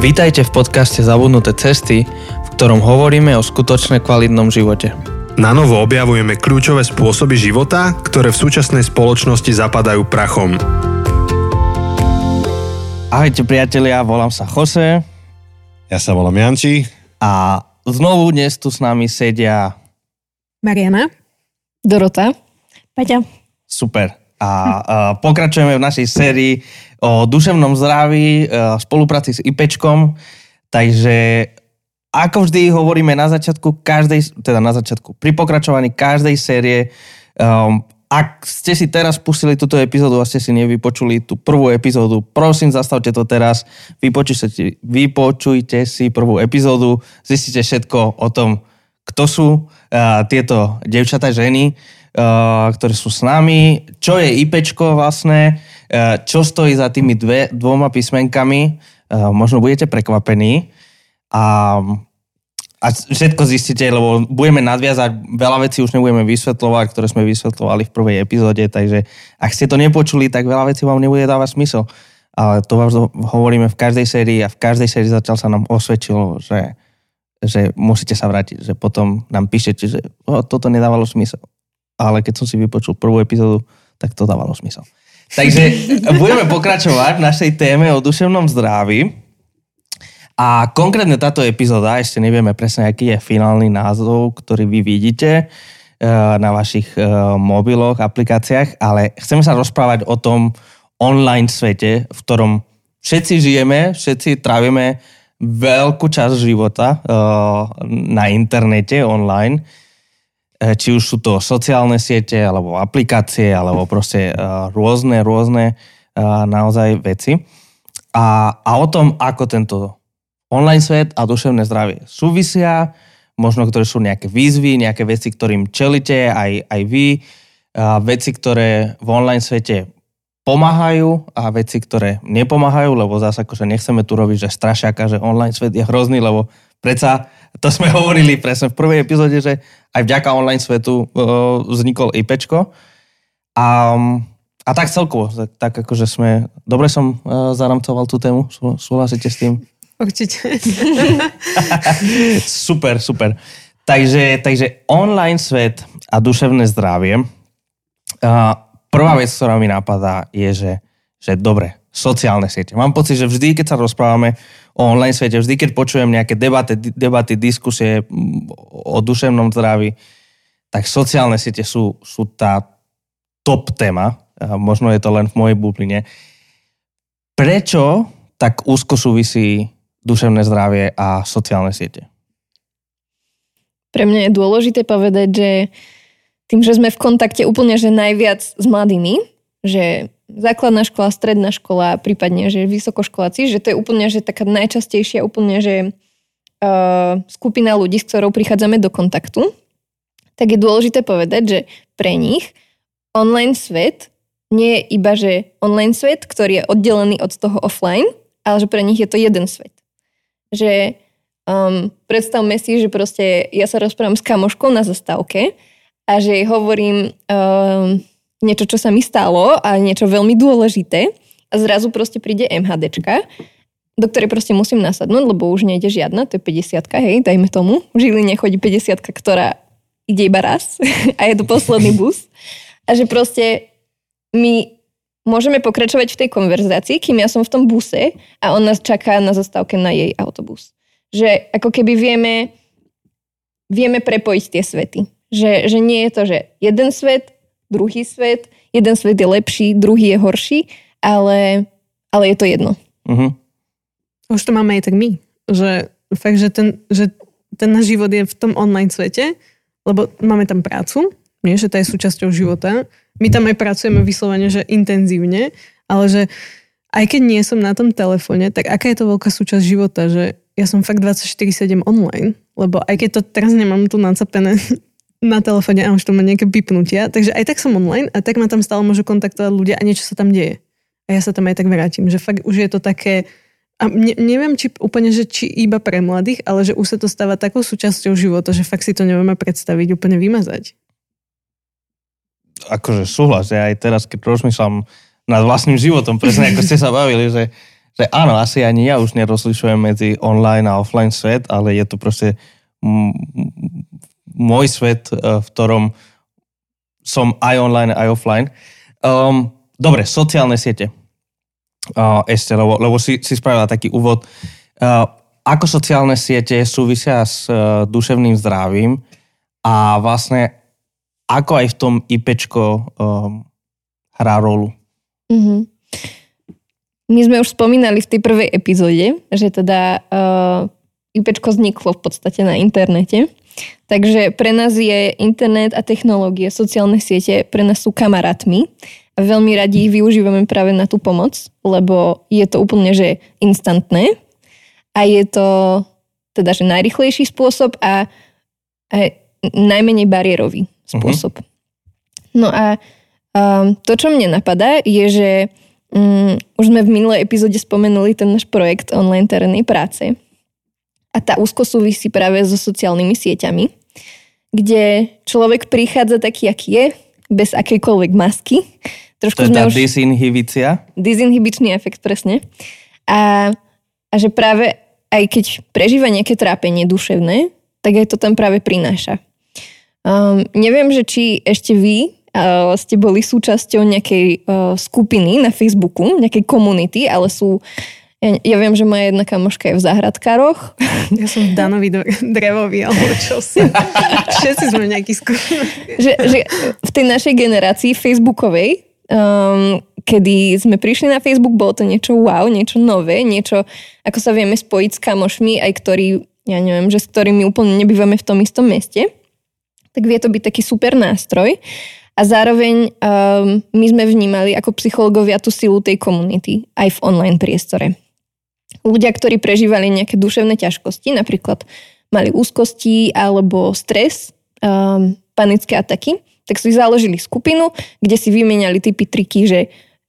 Vítajte v podcaste Zabudnuté cesty, v ktorom hovoríme o skutočne kvalitnom živote. Na novo objavujeme kľúčové spôsoby života, ktoré v súčasnej spoločnosti zapadajú prachom. Ahojte priatelia, volám sa Jose Ja sa volám Janči. a znovu dnes tu s nami sedia Mariana. Dorota. Paťa. super. A, a pokračujeme v našej sérii o duševnom zdraví, e, v spolupráci s IPčkom. Takže ako vždy hovoríme na začiatku každej, teda na začiatku, pri pokračovaní každej série, um, ak ste si teraz pustili túto epizódu a ste si nevypočuli tú prvú epizódu, prosím, zastavte to teraz, vypočujte, vypočujte si prvú epizódu, zistite všetko o tom, kto sú uh, tieto devčatá ženy, uh, ktoré sú s nami, čo je IPčko vlastne, čo stojí za tými dve, dvoma písmenkami, možno budete prekvapení a a všetko zistíte, lebo budeme nadviazať, veľa vecí už nebudeme vysvetľovať, ktoré sme vysvetľovali v prvej epizóde, takže ak ste to nepočuli, tak veľa vecí vám nebude dávať smysel. Ale to vás hovoríme v každej sérii a v každej sérii začal sa nám osvedčilo, že, že musíte sa vrátiť, že potom nám píšete, že o, toto nedávalo smysel. Ale keď som si vypočul prvú epizódu, tak to dávalo smysel. Takže budeme pokračovať v našej téme o duševnom zdraví. A konkrétne táto epizóda, ešte nevieme presne, aký je finálny názov, ktorý vy vidíte eh, na vašich eh, mobiloch, aplikáciách, ale chceme sa rozprávať o tom online svete, v ktorom všetci žijeme, všetci trávime veľkú časť života eh, na internete, online. Či už sú to sociálne siete, alebo aplikácie, alebo proste rôzne, rôzne naozaj veci. A, a o tom, ako tento online svet a duševné zdravie súvisia, možno ktoré sú nejaké výzvy, nejaké veci, ktorým čelíte aj, aj vy, a veci, ktoré v online svete pomáhajú a veci, ktoré nepomáhajú, lebo zase akože nechceme tu robiť, že strašiaka, že online svet je hrozný, lebo predsa to sme hovorili presne v prvej epizóde, že aj vďaka online svetu uh, vznikol IPčko. A, a tak celkovo, tak, tak akože sme, dobre som uh, zaramcoval tú tému, Sú, súhlasíte s tým? Určite. super, super. Takže, takže online svet a duševné zdravie. Uh, prvá vec, ktorá mi napadá, je, že, že dobre, sociálne siete. Mám pocit, že vždy, keď sa rozprávame o online svete, vždy, keď počujem nejaké debaty, debaty diskusie o duševnom zdraví, tak sociálne siete sú, sú tá top téma. Možno je to len v mojej bubline. Prečo tak úzko súvisí duševné zdravie a sociálne siete? Pre mňa je dôležité povedať, že tým, že sme v kontakte úplne že najviac s mladými, že základná škola, stredná škola, prípadne, že vysokoškoláci, že to je úplne, že taká najčastejšia úplne, že uh, skupina ľudí, s ktorou prichádzame do kontaktu, tak je dôležité povedať, že pre nich online svet nie je iba, že online svet, ktorý je oddelený od toho offline, ale že pre nich je to jeden svet. Že um, predstavme si, že proste ja sa rozprávam s kamoškou na zastávke a že jej hovorím um, niečo, čo sa mi stalo a niečo veľmi dôležité a zrazu proste príde MHDčka, do ktorej proste musím nasadnúť, lebo už nejde žiadna, to je 50 hej, dajme tomu. V Žiline chodí 50 ktorá ide iba raz a je to posledný bus. A že proste my môžeme pokračovať v tej konverzácii, kým ja som v tom buse a on nás čaká na zastávke na jej autobus. Že ako keby vieme, vieme prepojiť tie svety. Že, že nie je to, že jeden svet, druhý svet, jeden svet je lepší, druhý je horší, ale, ale je to jedno. Uh-huh. Už to máme aj tak my. Že fakt, že ten, že ten náš život je v tom online svete, lebo máme tam prácu, nie, že to je súčasťou života. My tam aj pracujeme vyslovene, že intenzívne, ale že aj keď nie som na tom telefóne, tak aká je to veľká súčasť života, že ja som fakt 24-7 online, lebo aj keď to teraz nemám tu nacapené na telefóne a už to má nejaké vypnutia, takže aj tak som online a tak ma tam stále môžu kontaktovať ľudia a niečo sa tam deje. A ja sa tam aj tak vrátim, že fakt už je to také, a ne, neviem, či úplne, že či iba pre mladých, ale že už sa to stáva takou súčasťou života, že fakt si to nevieme predstaviť, úplne vymazať akože súhlas, ja aj teraz, keď rozmýšľam nad vlastným životom, presne ako ste sa bavili, že, že áno, asi ani ja už nerozlišujem medzi online a offline svet, ale je to proste môj svet, e, v ktorom som aj online, aj offline. Um, dobre, sociálne siete. Uh, ešte, lebo, lebo si, si spravila taký úvod. Uh, ako sociálne siete súvisia s uh, duševným zdravím a vlastne ako aj v tom IPčko um, hrá rolu? Mm-hmm. My sme už spomínali v tej prvej epizóde, že teda uh, IPčko vzniklo v podstate na internete. Takže pre nás je internet a technológie, sociálne siete, pre nás sú kamarátmi a veľmi radi ich využívame práve na tú pomoc, lebo je to úplne, že instantné a je to teda, že najrychlejší spôsob a, a najmenej bariérový spôsob. Mm-hmm. No a um, to, čo mne napadá, je, že um, už sme v minulej epizóde spomenuli ten náš projekt online terénnej práce a tá úzko súvisí práve so sociálnymi sieťami kde človek prichádza taký, aký je, bez akejkoľvek masky. Trošku to je tá už... disinhibícia? Disinhibičný efekt, presne. A, a že práve aj keď prežíva nejaké trápenie duševné, tak aj to tam práve prináša. Um, neviem, že či ešte vy uh, ste boli súčasťou nejakej uh, skupiny na Facebooku, nejakej komunity, ale sú ja, ja viem, že moja jedna kamoška je v záhradkároch. Ja som v Danovi drevovi, alebo čo si. Všetci sme nejaký skúšení. že, že v tej našej generácii facebookovej, um, kedy sme prišli na Facebook, bolo to niečo wow, niečo nové, niečo, ako sa vieme spojiť s kamošmi, aj ktorí, ja neviem, že s ktorými úplne nebývame v tom istom meste, tak vie to byť taký super nástroj. A zároveň um, my sme vnímali ako psychológovia tú silu tej komunity aj v online priestore ľudia, ktorí prežívali nejaké duševné ťažkosti, napríklad mali úzkosti alebo stres, um, panické ataky, tak si založili skupinu, kde si vymieniali typy triky, že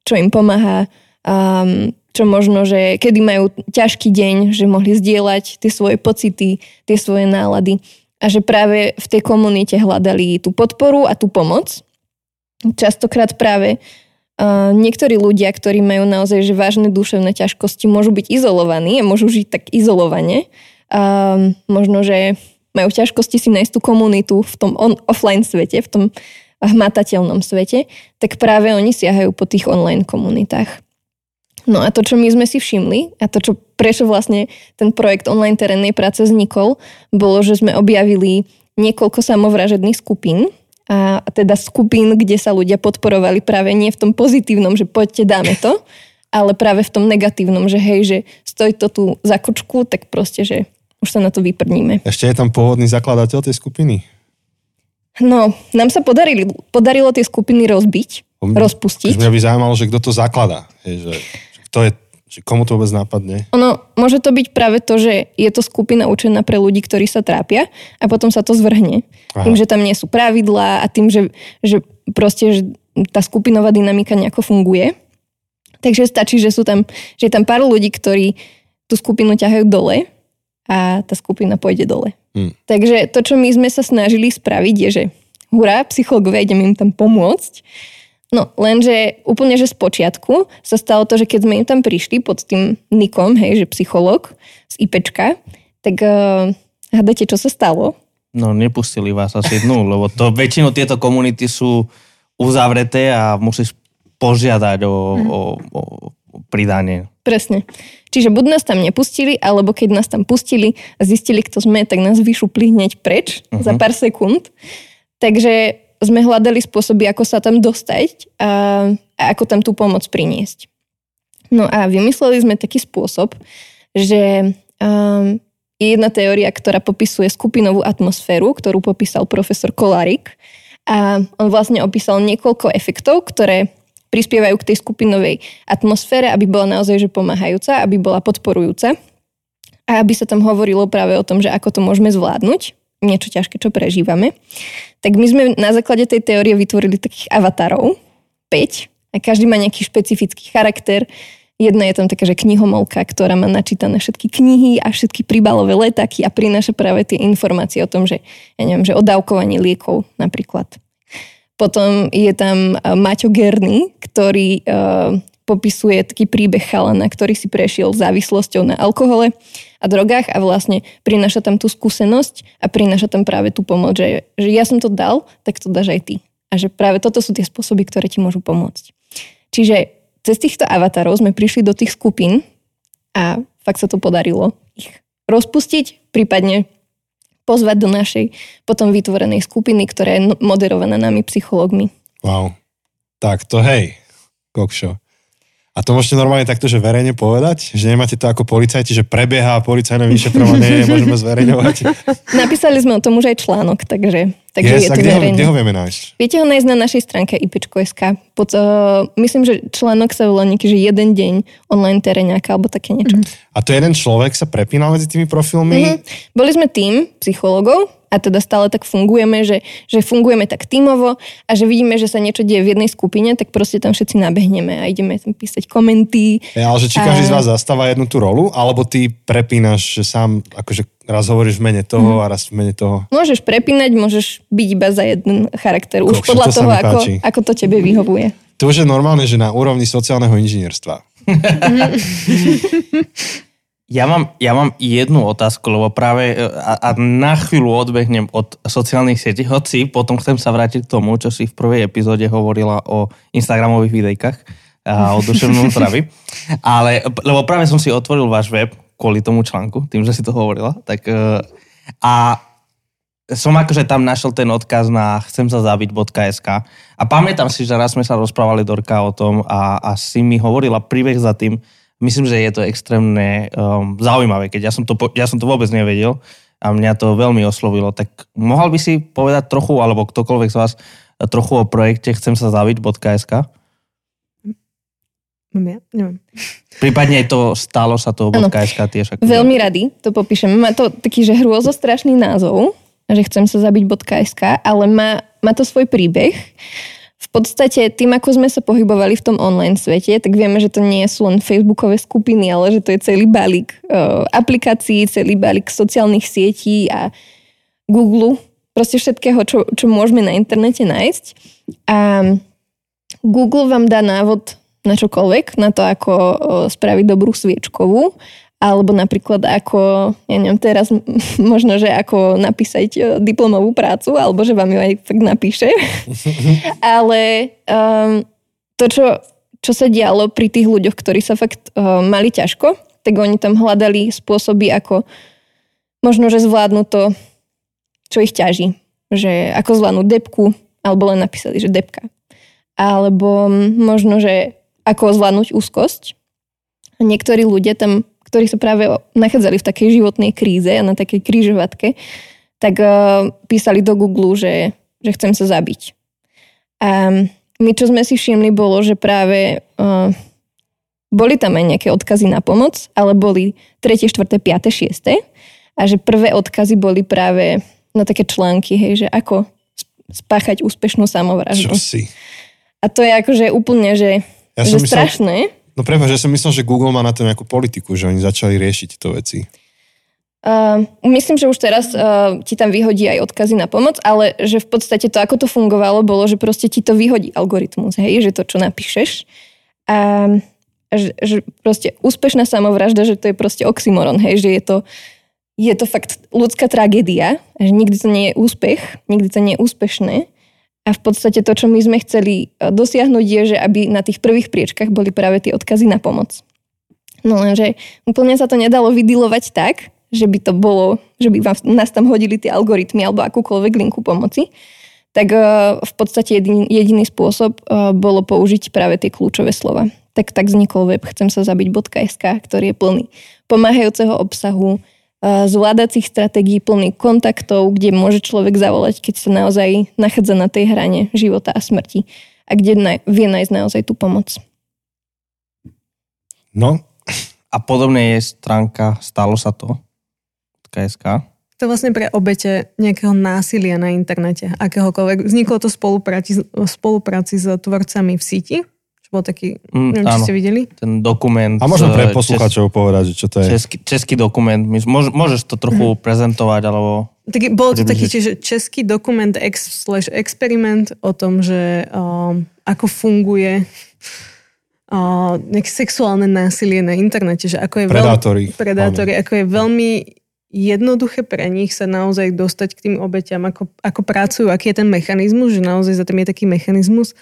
čo im pomáha, um, čo možno, že kedy majú ťažký deň, že mohli zdieľať tie svoje pocity, tie svoje nálady a že práve v tej komunite hľadali tú podporu a tú pomoc. Častokrát práve niektorí ľudia, ktorí majú naozaj že vážne duševné ťažkosti, môžu byť izolovaní a môžu žiť tak izolovane. Uh, možno, že majú ťažkosti si nájsť tú komunitu v tom on, offline svete, v tom hmatateľnom svete, tak práve oni siahajú po tých online komunitách. No a to, čo my sme si všimli a to, čo, prečo vlastne ten projekt online terénnej práce vznikol, bolo, že sme objavili niekoľko samovražedných skupín, a teda skupín, kde sa ľudia podporovali práve nie v tom pozitívnom, že poďte, dáme to, ale práve v tom negatívnom, že hej, že stoj to tu za kočku, tak proste, že už sa na to vyprdníme. Ešte je tam pôvodný zakladateľ tej skupiny? No, nám sa podarili, podarilo tie skupiny rozbiť, rozpustiť. Mňa by zaujímalo, že kto to zakladá. Je, že, kto je Čiže komu to vôbec nápadne? Ono, môže to byť práve to, že je to skupina učená pre ľudí, ktorí sa trápia a potom sa to zvrhne. Aha. Tým, že tam nie sú pravidlá a tým, že, že proste že tá skupinová dynamika nejako funguje. Takže stačí, že sú tam, že je tam pár ľudí, ktorí tú skupinu ťahajú dole a tá skupina pôjde dole. Hmm. Takže to, čo my sme sa snažili spraviť, je, že hurá, psychológovia, ideme im tam pomôcť No, lenže úplne, že z počiatku sa stalo to, že keď sme im tam prišli pod tým nikom, hej, že psycholog z IPčka, tak uh, hádajte, čo sa stalo? No, nepustili vás asi dnu, lebo to väčšinou tieto komunity sú uzavreté a musíš požiadať o, mm. o, o pridanie. Presne. Čiže buď nás tam nepustili, alebo keď nás tam pustili a zistili, kto sme, tak nás vyšupli hneď preč uh-huh. za pár sekúnd. Takže sme hľadali spôsoby, ako sa tam dostať a, a ako tam tú pomoc priniesť. No a vymysleli sme taký spôsob, že um, je jedna teória, ktorá popisuje skupinovú atmosféru, ktorú popísal profesor Kolarik. A on vlastne opísal niekoľko efektov, ktoré prispievajú k tej skupinovej atmosfére, aby bola naozaj že pomáhajúca, aby bola podporujúca a aby sa tam hovorilo práve o tom, že ako to môžeme zvládnuť niečo ťažké, čo prežívame. Tak my sme na základe tej teórie vytvorili takých avatarov, 5, a každý má nejaký špecifický charakter. Jedna je tam taká, že knihomolka, ktorá má načítané všetky knihy a všetky príbalové letáky a prináša práve tie informácie o tom, že, ja neviem, že o dávkovaní liekov napríklad. Potom je tam e, Maťo Gerny, ktorý uh, popisuje taký príbeh chalana, ktorý si prešiel závislosťou na alkohole a drogách a vlastne prináša tam tú skúsenosť a prináša tam práve tú pomoc, že, že ja som to dal, tak to dáš aj ty. A že práve toto sú tie spôsoby, ktoré ti môžu pomôcť. Čiže cez týchto avatarov sme prišli do tých skupín a fakt sa to podarilo ich rozpustiť, prípadne pozvať do našej potom vytvorenej skupiny, ktorá je moderovaná nami psychológmi. Wow. Tak to hej, kokšo. A to môžete normálne takto, že verejne povedať? Že nemáte to ako policajti, že prebieha policajné vyšetrovanie, môžeme zverejňovať? Napísali sme o tom už aj článok, takže, takže yes, je to kde ho, verejné. kde ho vieme nájsť? Viete ho nájsť na našej stránke ipečko.sk. Pod, uh, myslím, že článok sa volá nejaký, že jeden deň online tereňáka alebo také niečo. Mm-hmm. A to jeden človek sa prepínal medzi tými profilmi? Mm-hmm. Boli sme tým psychologov a teda stále tak fungujeme, že, že fungujeme tak tímovo a že vidíme, že sa niečo deje v jednej skupine, tak proste tam všetci nabehneme a ideme tam písať komenty. Ja, ale že či každý z vás zastáva jednu tú rolu, alebo ty prepínaš, sám akože raz hovoríš v mene toho a raz v mene toho. Môžeš prepínať, môžeš byť iba za jeden charakter. Už Kokšo, podľa to toho, ako, ako to tebe vyhovuje. To už je normálne, že na úrovni sociálneho inžinierstva. Ja mám, ja mám jednu otázku, lebo práve e, a, a na chvíľu odbehnem od sociálnych sietí, hoci potom chcem sa vrátiť k tomu, čo si v prvej epizóde hovorila o Instagramových videjkách a o duševnom zdraví. Ale, lebo práve som si otvoril váš web kvôli tomu článku, tým, že si to hovorila. Tak, e, a som akože tam našiel ten odkaz na chcem sa zabiť.sk a pamätám si, že raz sme sa rozprávali Dorka o tom a, a si mi hovorila príbeh za tým, myslím, že je to extrémne um, zaujímavé, keď ja som, to, ja som to vôbec nevedel a mňa to veľmi oslovilo. Tak mohol by si povedať trochu, alebo ktokoľvek z vás, trochu o projekte chcem sa zabiť.sk? Mám ja? Neviem. Prípadne aj to stalo sa to Áno. .sk tiež. Ako Veľmi rady to popíšem. Má to taký, že hrôzostrašný názov, že chcem sa zabiť.sk, ale má, má to svoj príbeh. Podstate tým, ako sme sa pohybovali v tom online svete, tak vieme, že to nie sú len facebookové skupiny, ale že to je celý balík uh, aplikácií, celý balík sociálnych sietí a Google, proste všetkého, čo, čo môžeme na internete nájsť. A Google vám dá návod na čokoľvek, na to, ako o, spraviť dobrú sviečkovú, alebo napríklad ako, ja neviem, teraz možno, že ako napísať e, diplomovú prácu, alebo že vám ju aj fakt napíše. Ale um, to, čo, čo sa dialo pri tých ľuďoch, ktorí sa fakt uh, mali ťažko, tak oni tam hľadali spôsoby, ako možno, že zvládnu to, čo ich ťaží. Že ako zvládnu depku, alebo len napísali, že depka. Alebo možno, že ako zvládnuť úzkosť. Niektorí ľudia tam, ktorí sa práve nachádzali v takej životnej kríze a na takej krížovatke, tak uh, písali do Google, že, že chcem sa zabiť. A my, čo sme si všimli, bolo, že práve uh, boli tam aj nejaké odkazy na pomoc, ale boli 3., 4., 5., 6. A že prvé odkazy boli práve na také články, hej, že ako spáchať úspešnú samovraždu. Čo si? A to je akože úplne, že, Ja že myslel, strašné. No prepáč, že som myslel, že Google má na to nejakú politiku, že oni začali riešiť tieto veci. Uh, myslím, že už teraz uh, ti tam vyhodí aj odkazy na pomoc, ale že v podstate to, ako to fungovalo, bolo, že proste ti to vyhodí algoritmus, hej, že to, čo napíšeš. A že, že proste úspešná samovražda, že to je proste oxymoron, hej, že je to, je to fakt ľudská tragédia, že nikdy to nie je úspech, nikdy to nie je úspešné. A v podstate to, čo my sme chceli eh, dosiahnuť, je, že aby na tých prvých priečkách boli práve tie odkazy na pomoc. No lenže úplne sa to nedalo vydilovať tak, že by to bolo, že by vám, nás tam hodili tie algoritmy alebo akúkoľvek linku pomoci, tak uh, v podstate jediný, jediný spôsob uh, bolo použiť práve tie kľúčové slova. Tak, tak vznikol web chcem sa zabiť.sk, ktorý je plný pomáhajúceho obsahu, zvládacích stratégií, plný kontaktov, kde môže človek zavolať, keď sa naozaj nachádza na tej hrane života a smrti a kde na, vie nájsť naozaj tú pomoc. No, A podobne je stránka Stalo sa to. KSK. To je vlastne pre obete nejakého násilia na internete, akéhokoľvek. Vzniklo to v spolupráci, spolupráci s tvorcami v síti, bol taký, Mm, neviem, či áno. ste videli. Ten dokument. a možno pre eh, poslucháčov povedať, že čo to je. Český, český dokument. Môž, môžeš to trochu prezentovať, alebo... Taký, bol to taký čiže český dokument ex, slash experiment o tom, že um, ako funguje uh, nejaké sexuálne násilie na internete, že ako je Predátori. veľmi, predátori, ako je veľmi jednoduché pre nich sa naozaj dostať k tým obeťam, ako, ako pracujú, aký je ten mechanizmus, že naozaj za tým je taký mechanizmus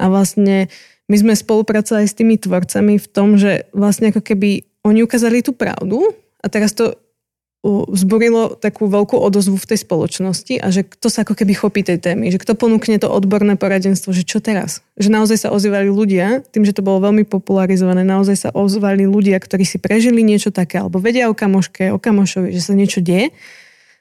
a vlastne my sme spolupracovali s tými tvorcami v tom, že vlastne ako keby oni ukázali tú pravdu a teraz to vzburilo takú veľkú odozvu v tej spoločnosti a že kto sa ako keby chopí tej témy, že kto ponúkne to odborné poradenstvo, že čo teraz? Že naozaj sa ozývali ľudia, tým, že to bolo veľmi popularizované, naozaj sa ozvali ľudia, ktorí si prežili niečo také, alebo vedia o kamoške, o kamošovi, že sa niečo deje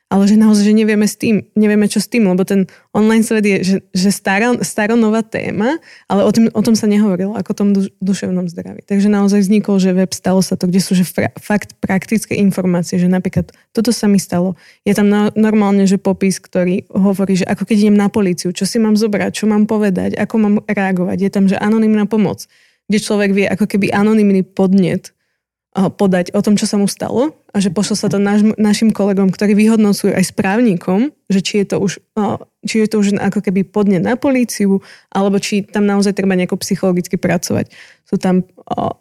ale že naozaj, že nevieme, s tým, nevieme čo s tým, lebo ten online svet je že, že stará, staronová téma, ale o, tým, o tom sa nehovorilo, ako o tom duš, duševnom zdraví. Takže naozaj vznikol, že web stalo sa to, kde sú že fra, fakt praktické informácie, že napríklad toto sa mi stalo. Je tam na, normálne, že popis, ktorý hovorí, že ako keď idem na políciu, čo si mám zobrať, čo mám povedať, ako mám reagovať. Je tam, že anonimná pomoc, kde človek vie ako keby anonimný podnet podať o tom, čo sa mu stalo a že pošlo sa to naš, našim kolegom, ktorí vyhodnocujú aj správnikom, že či je to už, či je to už ako keby podne na políciu, alebo či tam naozaj treba nejako psychologicky pracovať. Sú tam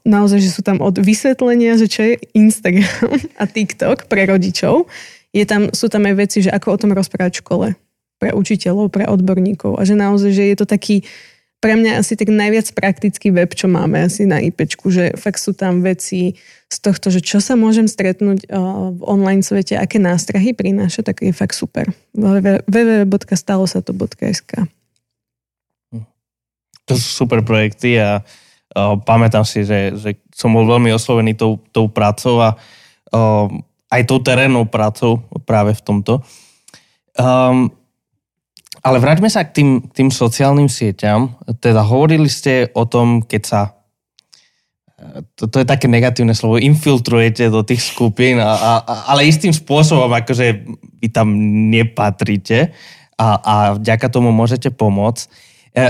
naozaj, že sú tam od vysvetlenia, že čo je Instagram a TikTok pre rodičov, je tam, sú tam aj veci, že ako o tom rozprávať v škole pre učiteľov, pre odborníkov a že naozaj, že je to taký pre mňa asi tak najviac praktický web, čo máme asi na IPčku, že fakt sú tam veci z tohto, že čo sa môžem stretnúť v online svete, aké nástrahy prináša, tak je fakt super. www.stalosato.sk To sú super projekty a uh, pamätám si, že, že som bol veľmi oslovený tou, tou prácou a uh, aj tou terénnou prácou práve v tomto. Um, ale vráťme sa k tým, tým sociálnym sieťam. Teda hovorili ste o tom, keď sa to, to je také negatívne slovo, infiltrujete do tých skupín, a, a, ale istým spôsobom, akože vy tam nepatríte a, a vďaka tomu môžete pomôcť. E,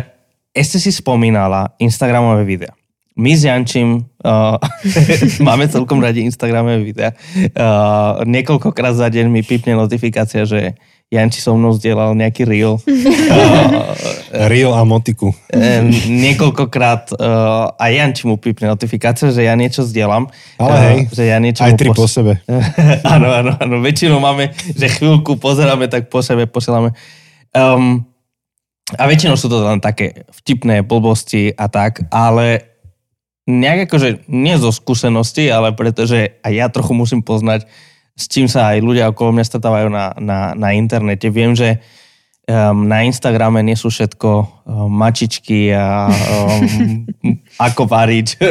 ešte si spomínala Instagramové videa. My s Jančím uh, máme celkom radi Instagramové videa. Uh, niekoľkokrát za deň mi pipne notifikácia, že Janči so mnou zdieľal nejaký reel. uh, reel a motiku. Um, niekoľkokrát uh, aj Janči mu pípne notifikáciu, že ja niečo zdieľam. Ale uh, hej, že ja niečo aj tri pos- po sebe. áno, áno, áno. Väčšinou máme, že chvíľku pozeráme, tak po sebe posielame. Um, a väčšinou sú to len také vtipné blbosti a tak, ale nejak akože nie zo skúsenosti, ale pretože aj ja trochu musím poznať s čím sa aj ľudia okolo mňa stretávajú na, na, na internete. Viem, že um, na Instagrame nie sú všetko um, mačičky a um, ako variť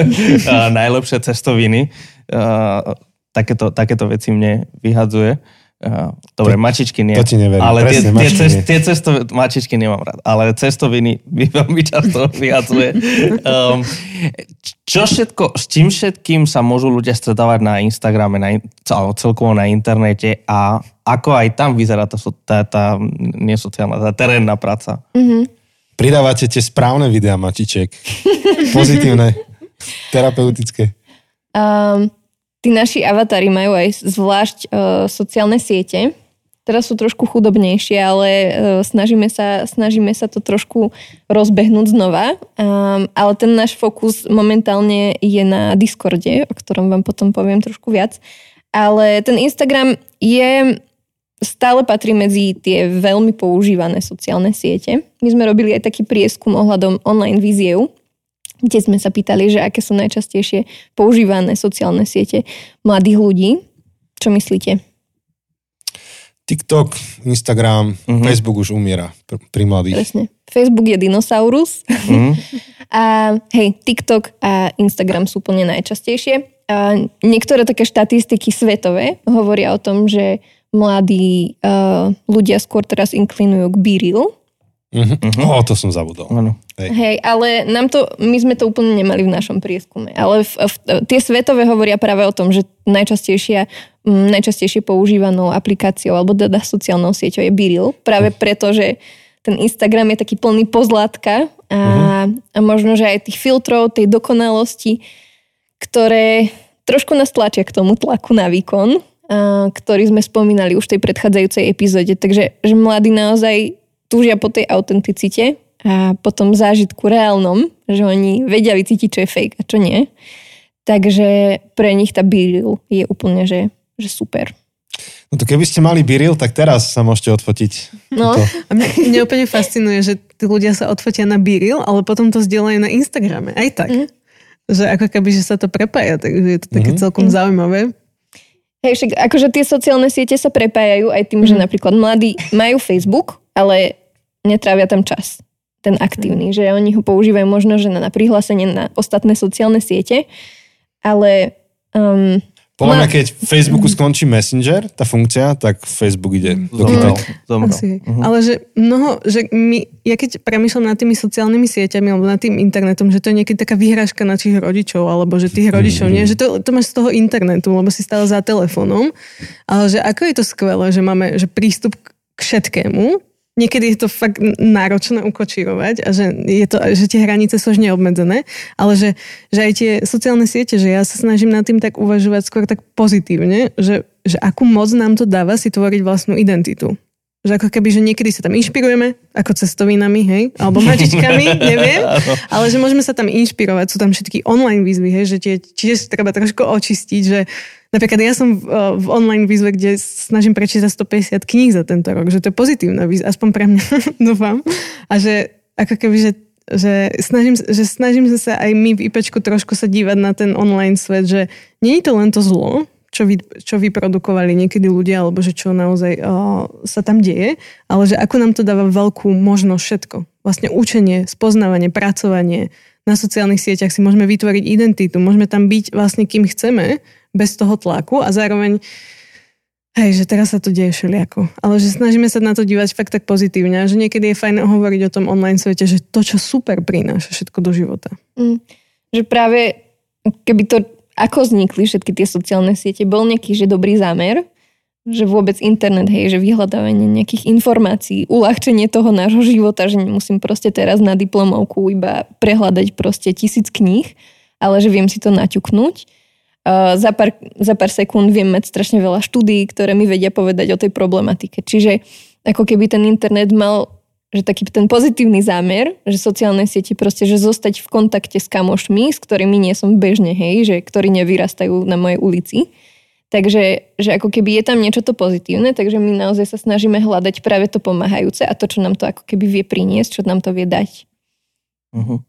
najlepšie cestoviny. Uh, takéto, takéto veci mne vyhadzuje. Dobre, to, mačičky nie. To ti neverím. Ale Presne, tie, tie, cest, tie cesto, mačičky nemám rád, ale cestoviny mi veľmi často vyhadzuje. Um, čo všetko, s čím všetkým sa môžu ľudia stretávať na Instagrame, na, celkovo na internete a ako aj tam vyzerá tá, tá, tá nesociálna, tá terénna práca? Mm-hmm. Pridávate tie správne videá mačiček. Pozitívne, terapeutické. Um, tí naši avatári majú aj zvlášť uh, sociálne siete. Teraz sú trošku chudobnejšie, ale uh, snažíme, sa, snažíme sa to trošku rozbehnúť znova. Um, ale ten náš fokus momentálne je na Discorde, o ktorom vám potom poviem trošku viac. Ale ten Instagram je stále patrí medzi tie veľmi používané sociálne siete. My sme robili aj taký prieskum ohľadom online víziev, kde sme sa pýtali, že aké sú najčastejšie používané sociálne siete mladých ľudí. Čo myslíte? TikTok, Instagram, uh-huh. Facebook už umiera pri mladých. Presne. Facebook je dinosaurus. Uh-huh. a hej, TikTok a Instagram sú úplne najčastejšie. A niektoré také štatistiky svetové hovoria o tom, že mladí uh, ľudia skôr teraz inklinujú k Biril, Uh-huh. Uh-huh. O, to som zabudol. Ano. Hej. Hej, ale nám to, my sme to úplne nemali v našom prieskume. Ale v, v, tie svetové hovoria práve o tom, že najčastejšia, m, najčastejšie používanou aplikáciou alebo teda sociálnou sieťou je Biril. Práve uh-huh. preto, že ten Instagram je taký plný pozlátka a, uh-huh. a možno, že aj tých filtrov, tej dokonalosti, ktoré trošku nás tlačia k tomu tlaku na výkon, a, ktorý sme spomínali už v tej predchádzajúcej epizóde. Takže že mladí naozaj túžia po tej autenticite a potom zážitku reálnom, že oni vedia vycítiť, čo je fake a čo nie. Takže pre nich tá Biril je úplne, že, že super. No to keby ste mali biril, tak teraz sa môžete odfotiť. No. A mňa, mňa úplne fascinuje, že tí ľudia sa odfotia na Biril, ale potom to zdieľajú na Instagrame. Aj tak. Mhm. Že ako keby, že sa to prepája, takže je to také Mhm. celkom zaujímavé. Hej, však akože tie sociálne siete sa prepájajú aj tým, že napríklad mladí majú Facebook, ale netrávia tam čas ten aktívny, že oni ho používajú možno, že na, na prihlásenie na ostatné sociálne siete, ale um, Podľa mňa, keď v Facebooku skončí Messenger, tá funkcia, tak Facebook ide do Zomrel. Asi. Mhm. Ale že mnoho, že my, ja keď premyšľam nad tými sociálnymi sieťami alebo nad tým internetom, že to je niekedy taká vyhrážka našich rodičov, alebo že tých rodičov nie, že to, to máš z toho internetu, lebo si stále za telefónom, ale že ako je to skvelé, že máme že prístup k všetkému, Niekedy je to fakt náročné ukočírovať a že, je to, že tie hranice sú už neobmedzené, ale že, že aj tie sociálne siete, že ja sa snažím nad tým tak uvažovať skôr tak pozitívne, že, že akú moc nám to dáva si tvoriť vlastnú identitu. Že ako keby, že niekedy sa tam inšpirujeme, ako cestovinami, hej, alebo mačičkami, neviem, ale že môžeme sa tam inšpirovať, sú tam všetky online výzvy, hej, že tie tiež treba trošku očistiť, že napríklad ja som v, eh, v online výzve, kde snažím prečítať 150 kníh za tento rok, že to je pozitívna výzva, aspoň pre mňa, dúfam, a že ako keby, že že snažím, že snažím sa aj my v IPčku trošku sa dívať na ten online svet, že nie je to len to zlo, čo, vy, čo vyprodukovali niekedy ľudia, alebo že čo naozaj uh, sa tam deje, ale že ako nám to dáva veľkú možnosť všetko. Vlastne učenie, spoznávanie, pracovanie, na sociálnych sieťach si môžeme vytvoriť identitu, môžeme tam byť vlastne kým chceme, bez toho tlaku a zároveň Hej, že teraz sa to deje všelijako. Ale že snažíme sa na to dívať fakt tak pozitívne že niekedy je fajn hovoriť o tom online svete, že to, čo super prináša všetko do života. Mm. Že práve keby to, ako vznikli všetky tie sociálne siete, bol nejaký že dobrý zámer, že vôbec internet, hej, že vyhľadávanie nejakých informácií, uľahčenie toho nášho života, že nemusím proste teraz na diplomovku iba prehľadať proste tisíc kníh, ale že viem si to naťuknúť. Uh, za, pár, za pár sekúnd viem mať strašne veľa štúdií, ktoré mi vedia povedať o tej problematike. Čiže ako keby ten internet mal že taký ten pozitívny zámer, že sociálne siete proste, že zostať v kontakte s kamošmi, s ktorými nie som bežne, hej, že ktorí nevyrastajú na mojej ulici. Takže že ako keby je tam niečo to pozitívne, takže my naozaj sa snažíme hľadať práve to pomáhajúce a to, čo nám to ako keby vie priniesť, čo nám to vie dať. Uh-huh.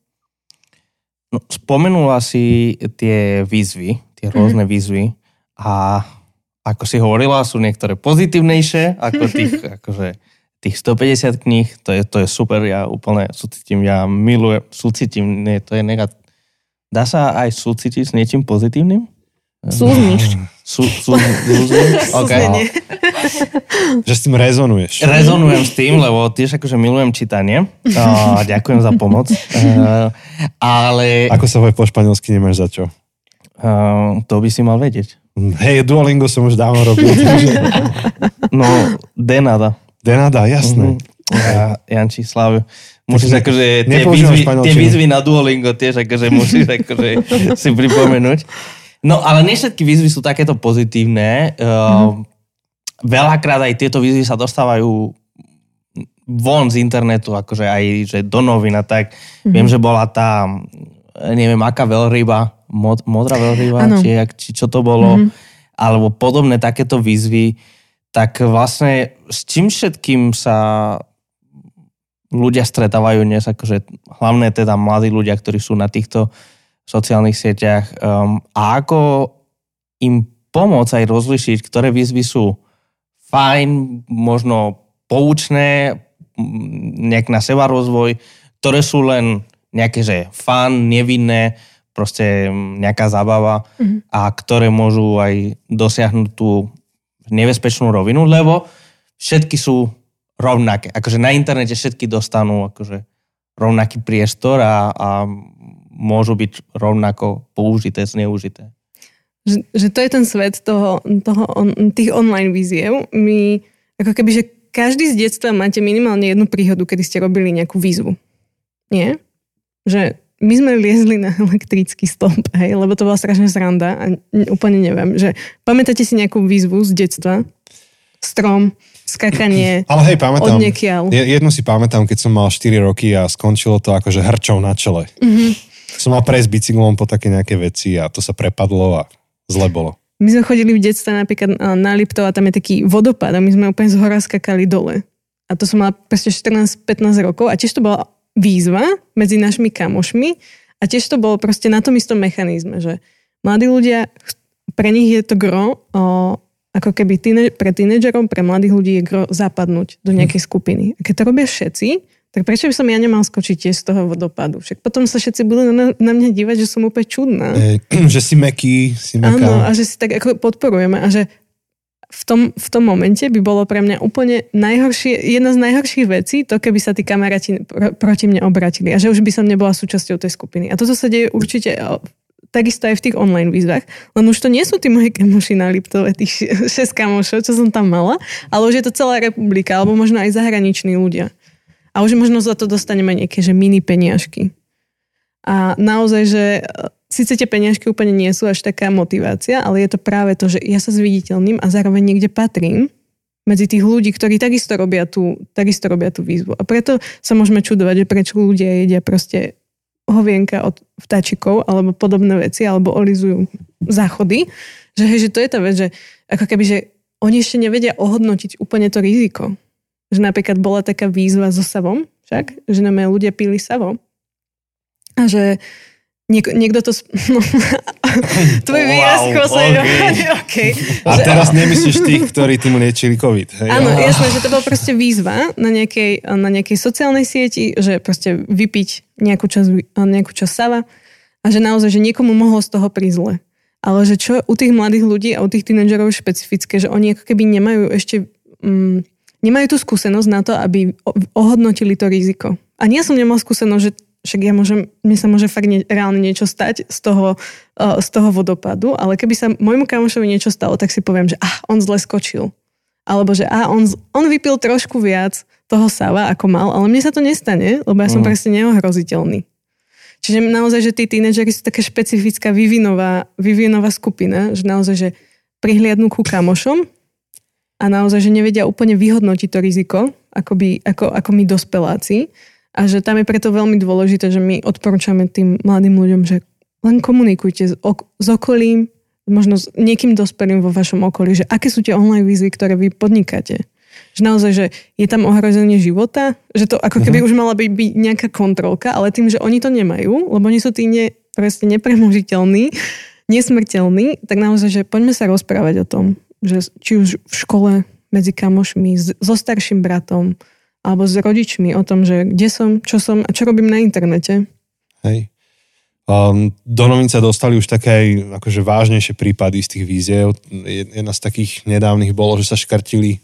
No, spomenula si tie výzvy, tie rôzne Mhm. výzvy a ako si hovorila, sú niektoré pozitívnejšie ako tých, akože, tých 150 kníh, to je, to je super, ja úplne súcitím, ja milujem, súcitím, nie, to je negat... Dá sa aj súcitiť s niečím pozitívnym? Súzniš. Sú, sú, súzniť? Okay. Že s tým rezonuješ. Rezonujem s tým, lebo tiež akože milujem čítanie. O, ďakujem za pomoc. Uh, ale Ako sa povie po španielsky, nemáš za čo. uh, to by si mal vedieť. Hej, Duolingo som už dávno robil. No, de nada. De nada, jasné. Mhm. Ja, Janči, Slav, musíš akože tie výzvy, tie výzvy na Duolingo tiež akože musíš akože si pripomenúť. No, ale nie všetky výzvy sú takéto pozitívne. Uh, veľakrát aj tieto výzvy sa dostávajú von z internetu, akože aj že do novín a tak. Viem, že bola tá, neviem, aká veľryba, mod, modrá veľryba, či, či čo to bolo, alebo podobné takéto výzvy, tak vlastne s čím všetkým sa ľudia stretávajú dnes, akože hlavne teda mladí ľudia, ktorí sú na týchto sociálnych sieťach um, a ako im pomôcť aj rozlišiť, ktoré výzvy sú fajn, možno poučné, mm, nejak na seba rozvoj, ktoré sú len nejaké, že fun, nevinné, proste mm, nejaká zábava Mhm. a ktoré môžu aj dosiahnuť tú nebezpečnú rovinu, lebo všetky sú rovnaké. Akože na internete všetky dostanú akože rovnaký priestor a, a môžu byť rovnako použité, zneužité. Že, že to je ten svet toho, toho on, tých online víziev. My, ako keby, že každý z detstva máte minimálne jednu príhodu, kedy ste robili nejakú výzvu. Nie? Že my sme liezli na elektrický stĺp, hej, lebo to bola strašne sranda a úplne neviem, že pamätáte si nejakú výzvu z detstva? Strom, skakanie Ale hej, pamätám. od niekiaľ. Jednu si pamätám, keď som mal 4 roky a skončilo to akože hrčou na čele. Mhm. Mm-hmm. Som mal prejsť bicyklom po také nejaké veci a to sa prepadlo a zle bolo. My sme chodili v detstve napríklad na Liptov a tam je taký vodopád a my sme úplne z hora skakali dole. A to som mala proste 14-15 rokov a tiež to bola výzva medzi našimi kamošmi a tiež to bolo proste na tom istom mechanizme, že mladí ľudia, pre nich je to gro, o, ako keby tíne, pre tínedžerov, pre mladých ľudí je gro zapadnúť do nejakej skupiny. A keď to robia všetci, tak prečo by som ja nemal skočiť tiež z toho vodopádu? Však potom sa všetci budú na, na mňa dívať, že som úplne čudná. E, že si meký, si meká. Áno, a že si tak ako podporujeme a že v tom, v tom momente by bolo pre mňa úplne najhoršie, jedna z najhorších vecí, to keby sa tí kamaráti pro, proti mne obratili a že už by som nebola súčasťou tej skupiny. A toto sa deje určite o, takisto aj v tých online výzvach, len už to nie sú tí moji kamoši na Liptove, tých 6 kamošov, čo som tam mala, ale už je to celá republika, alebo možno aj zahraniční ľudia. A už možno za to dostaneme nejaké, že mini peniažky. A naozaj, že e, síce tie peniažky úplne nie sú až taká motivácia, ale je to práve to, že ja sa zviditeľním a zároveň niekde patrím medzi tých ľudí, ktorí takisto robia tú, takisto robia tú výzvu. A preto sa môžeme čudovať, že prečo ľudia jedia proste hovienka od vtáčikov alebo podobné veci, alebo olizujú záchody. Že, hej, že to je tá vec, že ako keby, že oni ešte nevedia ohodnotiť úplne to riziko. Že napríklad bola taká výzva so savom, však, že nám ľudia pili savo. A že niek- niekto to... sp- No, tvoj Wow, výraz okay. okay. A teraz nemyslíš tých, ktorí tým liečili COVID. Hej? Áno, jasné, že to bola proste výzva na nejakej, na nejakej sociálnej sieti, že proste vypiť nejakú časť, nejakú časť sava a že naozaj, že niekomu mohlo z toho prísť zle. Ale že čo u tých mladých ľudí a u tých tínedžerov špecifické, že oni ako keby nemajú ešte, mm, nemajú tú skúsenosť na to, aby ohodnotili to riziko. A nie som nemal skúsenosť, že však ja môžem, mne sa môže fakt nie, reálne niečo stať z toho, uh, z toho vodopadu, ale keby sa môjmu kamošovi niečo stalo, tak si poviem, že ah, on zle skočil. Alebo že ah, on, on vypil trošku viac toho sava, ako mal, ale mne sa to nestane, lebo ja som Mm. proste neohroziteľný. Čiže naozaj, že tí tínedžeri sú taká špecifická vyvinová, vyvinová skupina, že naozaj, že prihliadnú ku kamošom a naozaj, že nevedia úplne vyhodnotiť to riziko, ako, by, ako, ako my dospeláci. A že tam je preto veľmi dôležité, že my odporúčame tým mladým ľuďom, že len komunikujte s, ok- s okolím, možno s niekým dospelým vo vašom okolí, že aké sú tie online výzvy, ktoré vy podnikáte. Že naozaj, že je tam ohrozenie života, že to ako keby už mala byť, byť nejaká kontrolka, ale tým, že oni to nemajú, lebo oni sú tí ne, proste nepremožiteľní, nesmrteľní, tak naozaj, že poďme sa rozprávať o tom, že či už v škole, medzi kamošmi, s- so starším bratom, alebo s rodičmi o tom, že kde som, čo som a čo robím na internete. Hej. Um, do novín sa dostali už také aj akože vážnejšie prípady z tých víziev. Jed- Jedna z takých nedávnych bolo, že sa škrtili,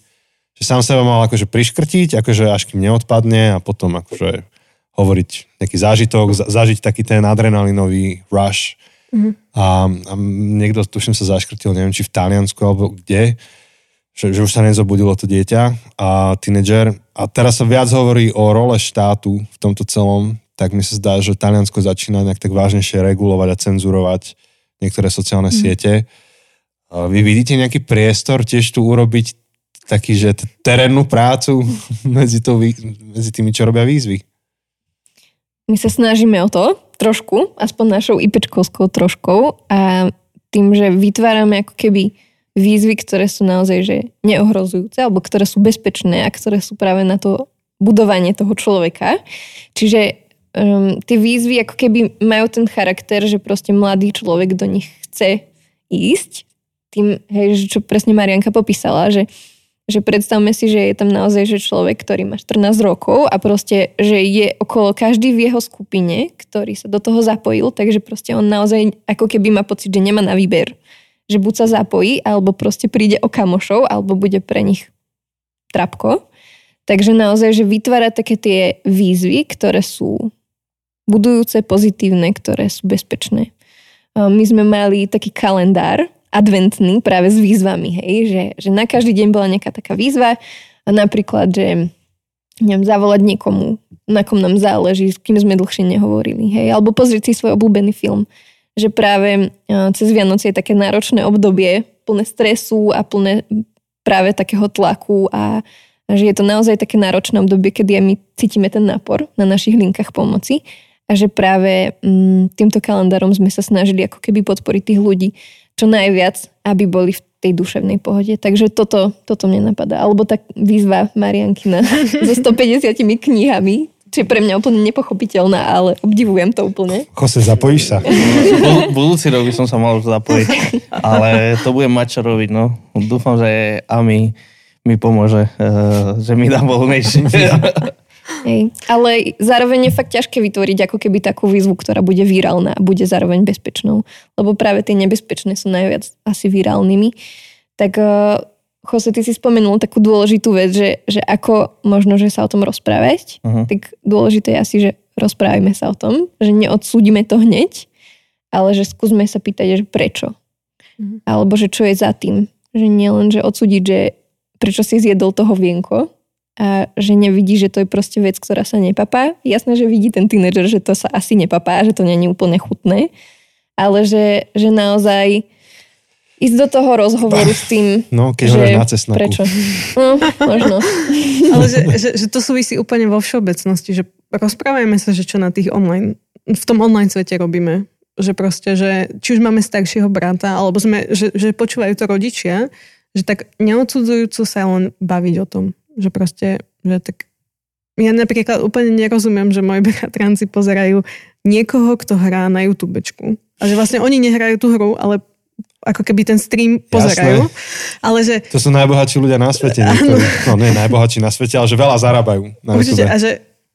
že sám seba mal akože priškrtiť, akože až kým neodpadne a potom akože hovoriť nejaký zážitok, za- zažiť taký ten adrenalinový rush. Mhm. A, a niekto, tuším, sa zaškrtil, neviem, či v Taliansku alebo kde, že, že už sa nezobudilo to dieťa a tínedžer. A teraz sa viac hovorí o role štátu v tomto celom, tak mi sa zdá, že Taliansko začína nejak tak vážnejšie regulovať a cenzurovať niektoré sociálne mm. siete. A Vy vidíte nejaký priestor tiež tu urobiť taký, že terénnu prácu medzi, to, medzi tými, čo robia výzvy? My sa snažíme o to trošku, aspoň našou IPčkovskou troškou a tým, že vytvárame ako keby výzvy, ktoré sú naozaj že neohrozujúce alebo ktoré sú bezpečné a ktoré sú práve na to budovanie toho človeka. Čiže um, tie výzvy ako keby majú ten charakter, že proste mladý človek do nich chce ísť. Tým, hej, čo presne Marianka popísala, že že predstavme si, že je tam naozaj že človek, ktorý má 14 rokov a proste, že je okolo každý v jeho skupine, ktorý sa do toho zapojil, takže proste on naozaj ako keby má pocit, že nemá na výber. Že buď sa zapojí, alebo proste príde o kamošov, alebo bude pre nich trapko. Takže naozaj, že vytvára také tie výzvy, ktoré sú budujúce, pozitívne, ktoré sú bezpečné. My sme mali taký kalendár, adventný práve s výzvami, hej, že, že na každý deň bola nejaká taká výzva a napríklad, že neviem, zavolať niekomu, na kom nám záleží, s kým sme dlhšie nehovorili, hej, alebo pozrieť si svoj obľúbený film. Že práve uh, cez Vianoce je také náročné obdobie, plné stresu a plné práve takého tlaku a že je to naozaj také náročné obdobie, kedy my cítime ten nápor na našich linkách pomoci a že práve mm, týmto kalendárom sme sa snažili ako keby podporiť tých ľudí čo najviac, aby boli v tej duševnej pohode. Takže toto, toto mne napadá. Alebo tak výzva Mariankina so 150 knihami, čo je pre mňa úplne nepochopiteľná, ale obdivujem to úplne. Jose, zapojíš sa? Bud- budúci rok by som sa mal zapojiť, ale to budem mať čo robiť, no. Dúfam, že Ami mi pomôže, uh, že mi dá voľnejšie. Hej. Ale zároveň je fakt ťažké vytvoriť ako keby takú výzvu, ktorá bude virálna a bude zároveň bezpečnou. Lebo práve tie nebezpečné sú najviac asi virálnymi. Tak uh, Jose, ty si spomenul takú dôležitú vec, že, že ako možno, že sa o tom rozprávať, uh-huh. tak dôležité je asi, že rozprávajme sa o tom, že neodsúdime to hneď, ale že skúsme sa pýtať, že prečo. Uh-huh. Alebo že čo je za tým. Že nie len, že odsúdiť, že prečo si zjedol toho vienko, a že nevidí, že to je proste vec, ktorá sa nepapá. Jasné, že vidí ten tínedžer, že to sa asi nepapá, že to není úplne chutné, ale že, že naozaj ísť do toho rozhovoru s tým, No, keď že na cesnaku. prečo. No, možno. Ale že, že, že to súvisí úplne vo všeobecnosti, že rozprávajme sa, že čo na tých online, v tom online svete robíme. Že proste, že či už máme staršieho brata, alebo sme, že, že počúvajú to rodičia, že tak neodsudzujúco sa len baviť o tom že proste, že tak ja napríklad úplne nerozumiem, že moji bratranci pozerajú niekoho, kto hrá na YouTubečku. A že vlastne oni nehrajú tú hru, ale ako keby ten stream pozerajú. Jasné. Ale že... To sú najbohatší ľudia na svete. Niektorí. No nie najbohatší na svete, ale že veľa zarábajú na Určite, YouTube. a že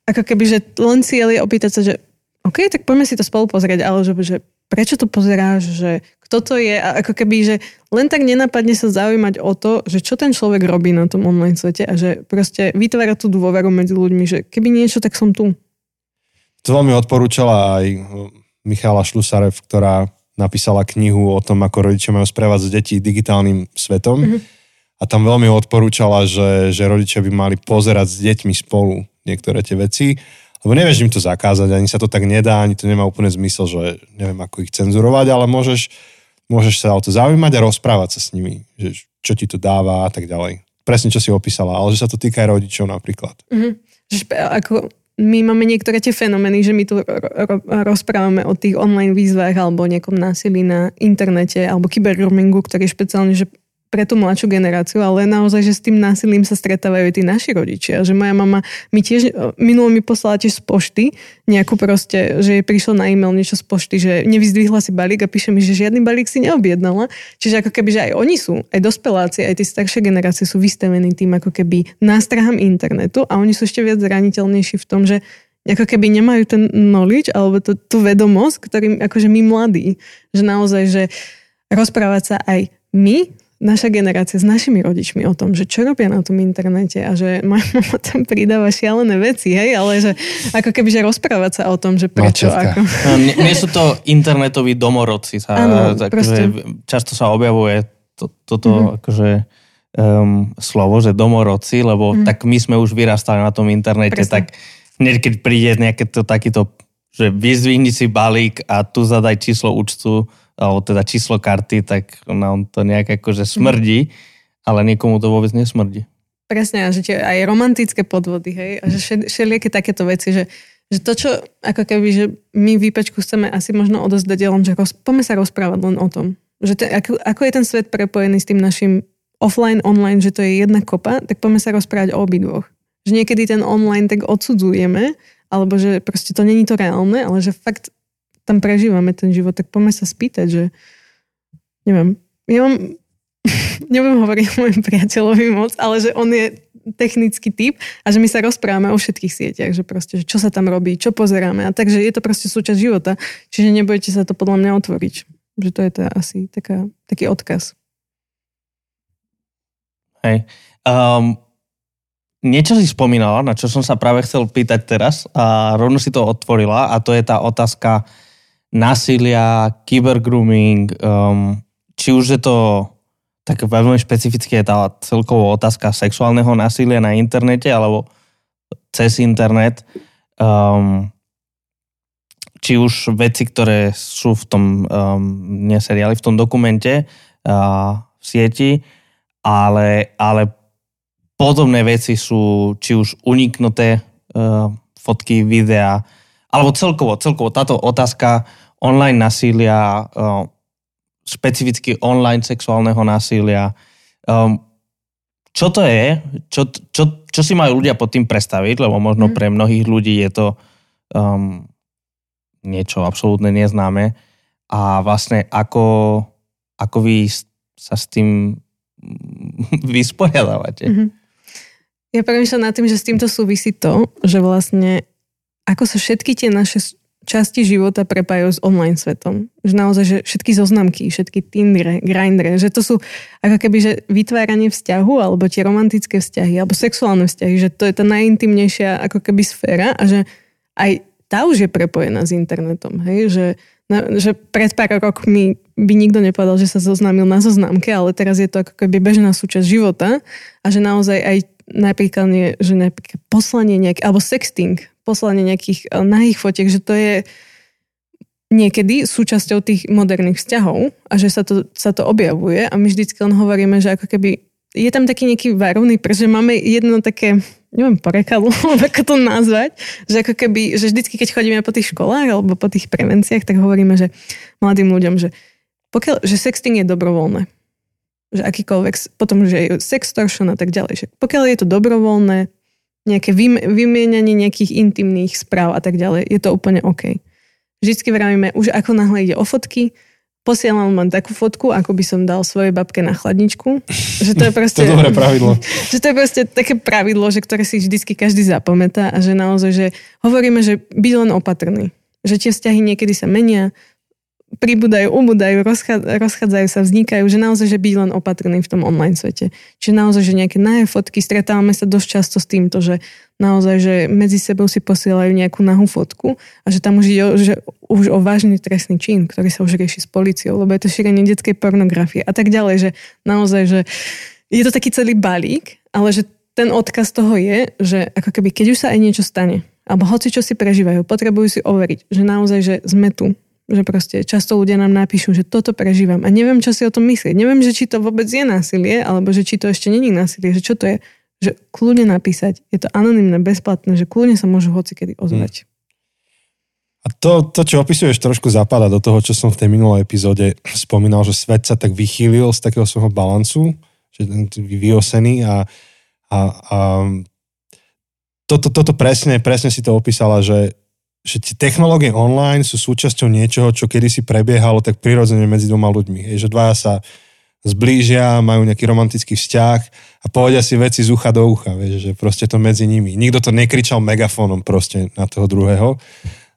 ako keby, že len cieľ je opýtať sa, že OK, tak poďme si to spolu pozrieť, ale že, že prečo to pozeráš, že kto to je a ako keby, že len tak nenapadne sa zaujímať o to, že čo ten človek robí na tom online svete a že proste vytvára tú dôveru medzi ľuďmi, že keby niečo, tak som tu. To veľmi odporúčala aj Michala Šlusarev, ktorá napísala knihu o tom, ako rodičia majú sprevádzať deti digitálnym svetom. Mm-hmm. A tam veľmi odporúčala, že, že rodičia by mali pozerať s deťmi spolu niektoré tie veci. Lebo nevieš im to zakázať, ani sa to tak nedá, ani to nemá úplne zmysel, že neviem, ako ich cenzurovať, ale môžeš, môžeš sa o to zaujímať a rozprávať sa s nimi, že čo ti to dáva a tak ďalej. Presne, čo si opísala, ale že sa to týka aj rodičov napríklad. Mm-hmm. Ako my máme niektoré tie fenomény, že my tu ro- ro- rozprávame o tých online výzvach alebo o nejakom násilí na internete alebo kybergroomingu, ktorý je špeciálne, že pre tú mladšiu generáciu, ale naozaj, že s tým násilím sa stretávajú aj tí naši rodičia. Že moja mama mi tiež, minulo mi poslala tiež z pošty nejakú proste, že jej prišlo na e-mail niečo z pošty, že nevyzdvihla si balík a píše mi, že žiadny balík si neobjednala. Čiže ako keby, že aj oni sú, aj dospeláci, aj tie staršie generácie sú vystavení tým ako keby nástrahám internetu a oni sú ešte viac zraniteľnejší v tom, že ako keby nemajú ten knowledge alebo tú, tú vedomosť, ktorým akože my mladí, že naozaj, že rozprávať sa aj my naša generácia s našimi rodičmi o tom, že čo robia na tom internete a že moja mama tam pridáva šialené veci, hej, ale že ako keby, že rozprávať sa o tom, že prečo, ako... No, Nie, nie sú to internetoví domorodci. Sa, Áno, tak, proste. že často sa objavuje to, toto Mhm. mm-hmm. akože um, slovo, že domorodci, lebo mm-hmm. tak my sme už vyrastali na tom internete, Presne. tak hneď keď príde nejaké to takýto, že vyzdvihni si balík a tu zadaj číslo účtu, alebo teda číslo karty, tak nám to nejak akože smrdí, ale niekomu to vôbec nesmrdí. Presne, že tie aj romantické podvody, hej, a že všel- všelijaké takéto veci, že, že to, čo ako keby, že my výpečku chceme asi možno odozdať, len, že roz, poďme sa rozprávať len o tom. Že te, ako, ako je ten svet prepojený s tým našim offline, online, že to je jedna kopa, tak poďme sa rozprávať o obidvoch. Že niekedy ten online tak odsudzujeme, alebo že proste to není to reálne, ale že fakt tam prežívame ten život, tak poďme sa spýtať, že neviem, ja mám, nebudem hovoriť o mojom priateľovi moc, ale že on je technický typ a že my sa rozprávame o všetkých sieťach, že proste, že čo sa tam robí, čo pozeráme a takže je to proste súčasť života, čiže nebojte sa to podľa mňa otvoriť. Že to je to asi taká, taký odkaz. Hej. Um, niečo si spomínala, na čo som sa práve chcel pýtať teraz a rovno si to otvorila a to je tá otázka násilia, kybergrooming, um, či už je to tak veľmi špecifické je tá celková otázka sexuálneho násilia na internete alebo cez internet. Um, či už veci, ktoré sú v tom um, nie seriáli, v tom dokumente uh, v sieti, ale, ale podobné veci sú či už uniknuté uh, fotky, videá, alebo celkovo, celkovo táto otázka online násilia, uh, špecificky online sexuálneho násilia, um, čo to je, čo, čo, čo si majú ľudia pod tým predstaviť, lebo možno pre mnohých ľudí je to um, niečo absolútne neznáme a vlastne ako, ako vy sa s tým vysporiadávate. Mm-hmm. Ja premýšľam nad tým, že s týmto súvisí to, že vlastne ako sa všetky tie naše časti života prepájajú s online svetom. Že naozaj, že všetky zoznamky, všetky Tinder, Grindr, že to sú ako keby, že vytváranie vzťahu, alebo tie romantické vzťahy, alebo sexuálne vzťahy, že to je tá najintimnejšia ako keby sféra a že aj tá už je prepojená s internetom, hej, že, na, že pred pár rokmi by nikto nepovedal, že sa zoznámil na zoznamke, ale teraz je to ako keby bežná súčasť života a že naozaj aj napríklad, nie, že napríklad poslanie nejaké, alebo sexting, poslanie nejakých eh, nahých fotiek, že to je niekedy súčasťou tých moderných vzťahov a že sa to, sa to objavuje. A my vždycky len hovoríme, že ako keby je tam taký nejaký varovný prst, že máme jedno také, neviem, porekadlo, ako to nazvať, že ako keby, že vždycky, keď chodíme po tých školách alebo po tých prevenciách, tak hovoríme, že mladým ľuďom, že pokiaľ, že sexting je dobrovoľné, že akýkoľvek, potom, že je sextortion a tak ďalej, že pokiaľ je to dobrovoľné, nejaké vymienanie nejakých intimných správ a tak ďalej. Je to úplne OK. Vždycky vravíme, už ako náhle ide o fotky, posielam len takú fotku, ako by som dal svojej babke na chladničku. Že to je proste... to je dobré pravidlo. Že to je proste také pravidlo, že ktoré si vždycky každý zapamätá a že naozaj, že hovoríme, že byť len opatrný. Že tie vzťahy niekedy sa menia, pribúdajú, ubúdajú, rozchádzajú sa, vznikajú, že naozaj, že byť len opatrný v tom online svete. Čiže naozaj, že nejaké nahé fotky, stretávame sa dosť často s týmto, že naozaj, že medzi sebou si posielajú nejakú nahú fotku a že tam už ide o, že už o vážny trestný čin, ktorý sa už rieši s policiou, lebo je to šírenie detskej pornografie a tak ďalej, že naozaj, že je to taký celý balík, ale že ten odkaz toho je, že ako keby keď už sa aj niečo stane, alebo hoci čo si prežívajú, potrebujú si overiť, že naozaj, že sme tu, že proste často ľudia nám napíšu, že toto prežívam a neviem, čo si o tom myslieť. Neviem, že či to vôbec je násilie, alebo že či to ešte není násilie, že čo to je. Že kľudne napísať, je to anonimné, bezplatné, že kľudne sa môžu hoci kedy ozvať. Hmm. A to, to, čo opisuješ, trošku zapadá do toho, čo som v tej minulej epizóde spomínal, že svet sa tak vychýlil z takého svojho balancu, že vyosený a, a, a toto, toto presne, presne si to opísala, že že tie technológie online sú súčasťou niečoho, čo kedysi prebiehalo tak prirodzene medzi dvoma ľuďmi. Je, že dvaja sa zblížia, majú nejaký romantický vzťah a povedia si veci z ucha do ucha, vieš, že proste to medzi nimi. Nikto to nekričal megafónom proste na toho druhého,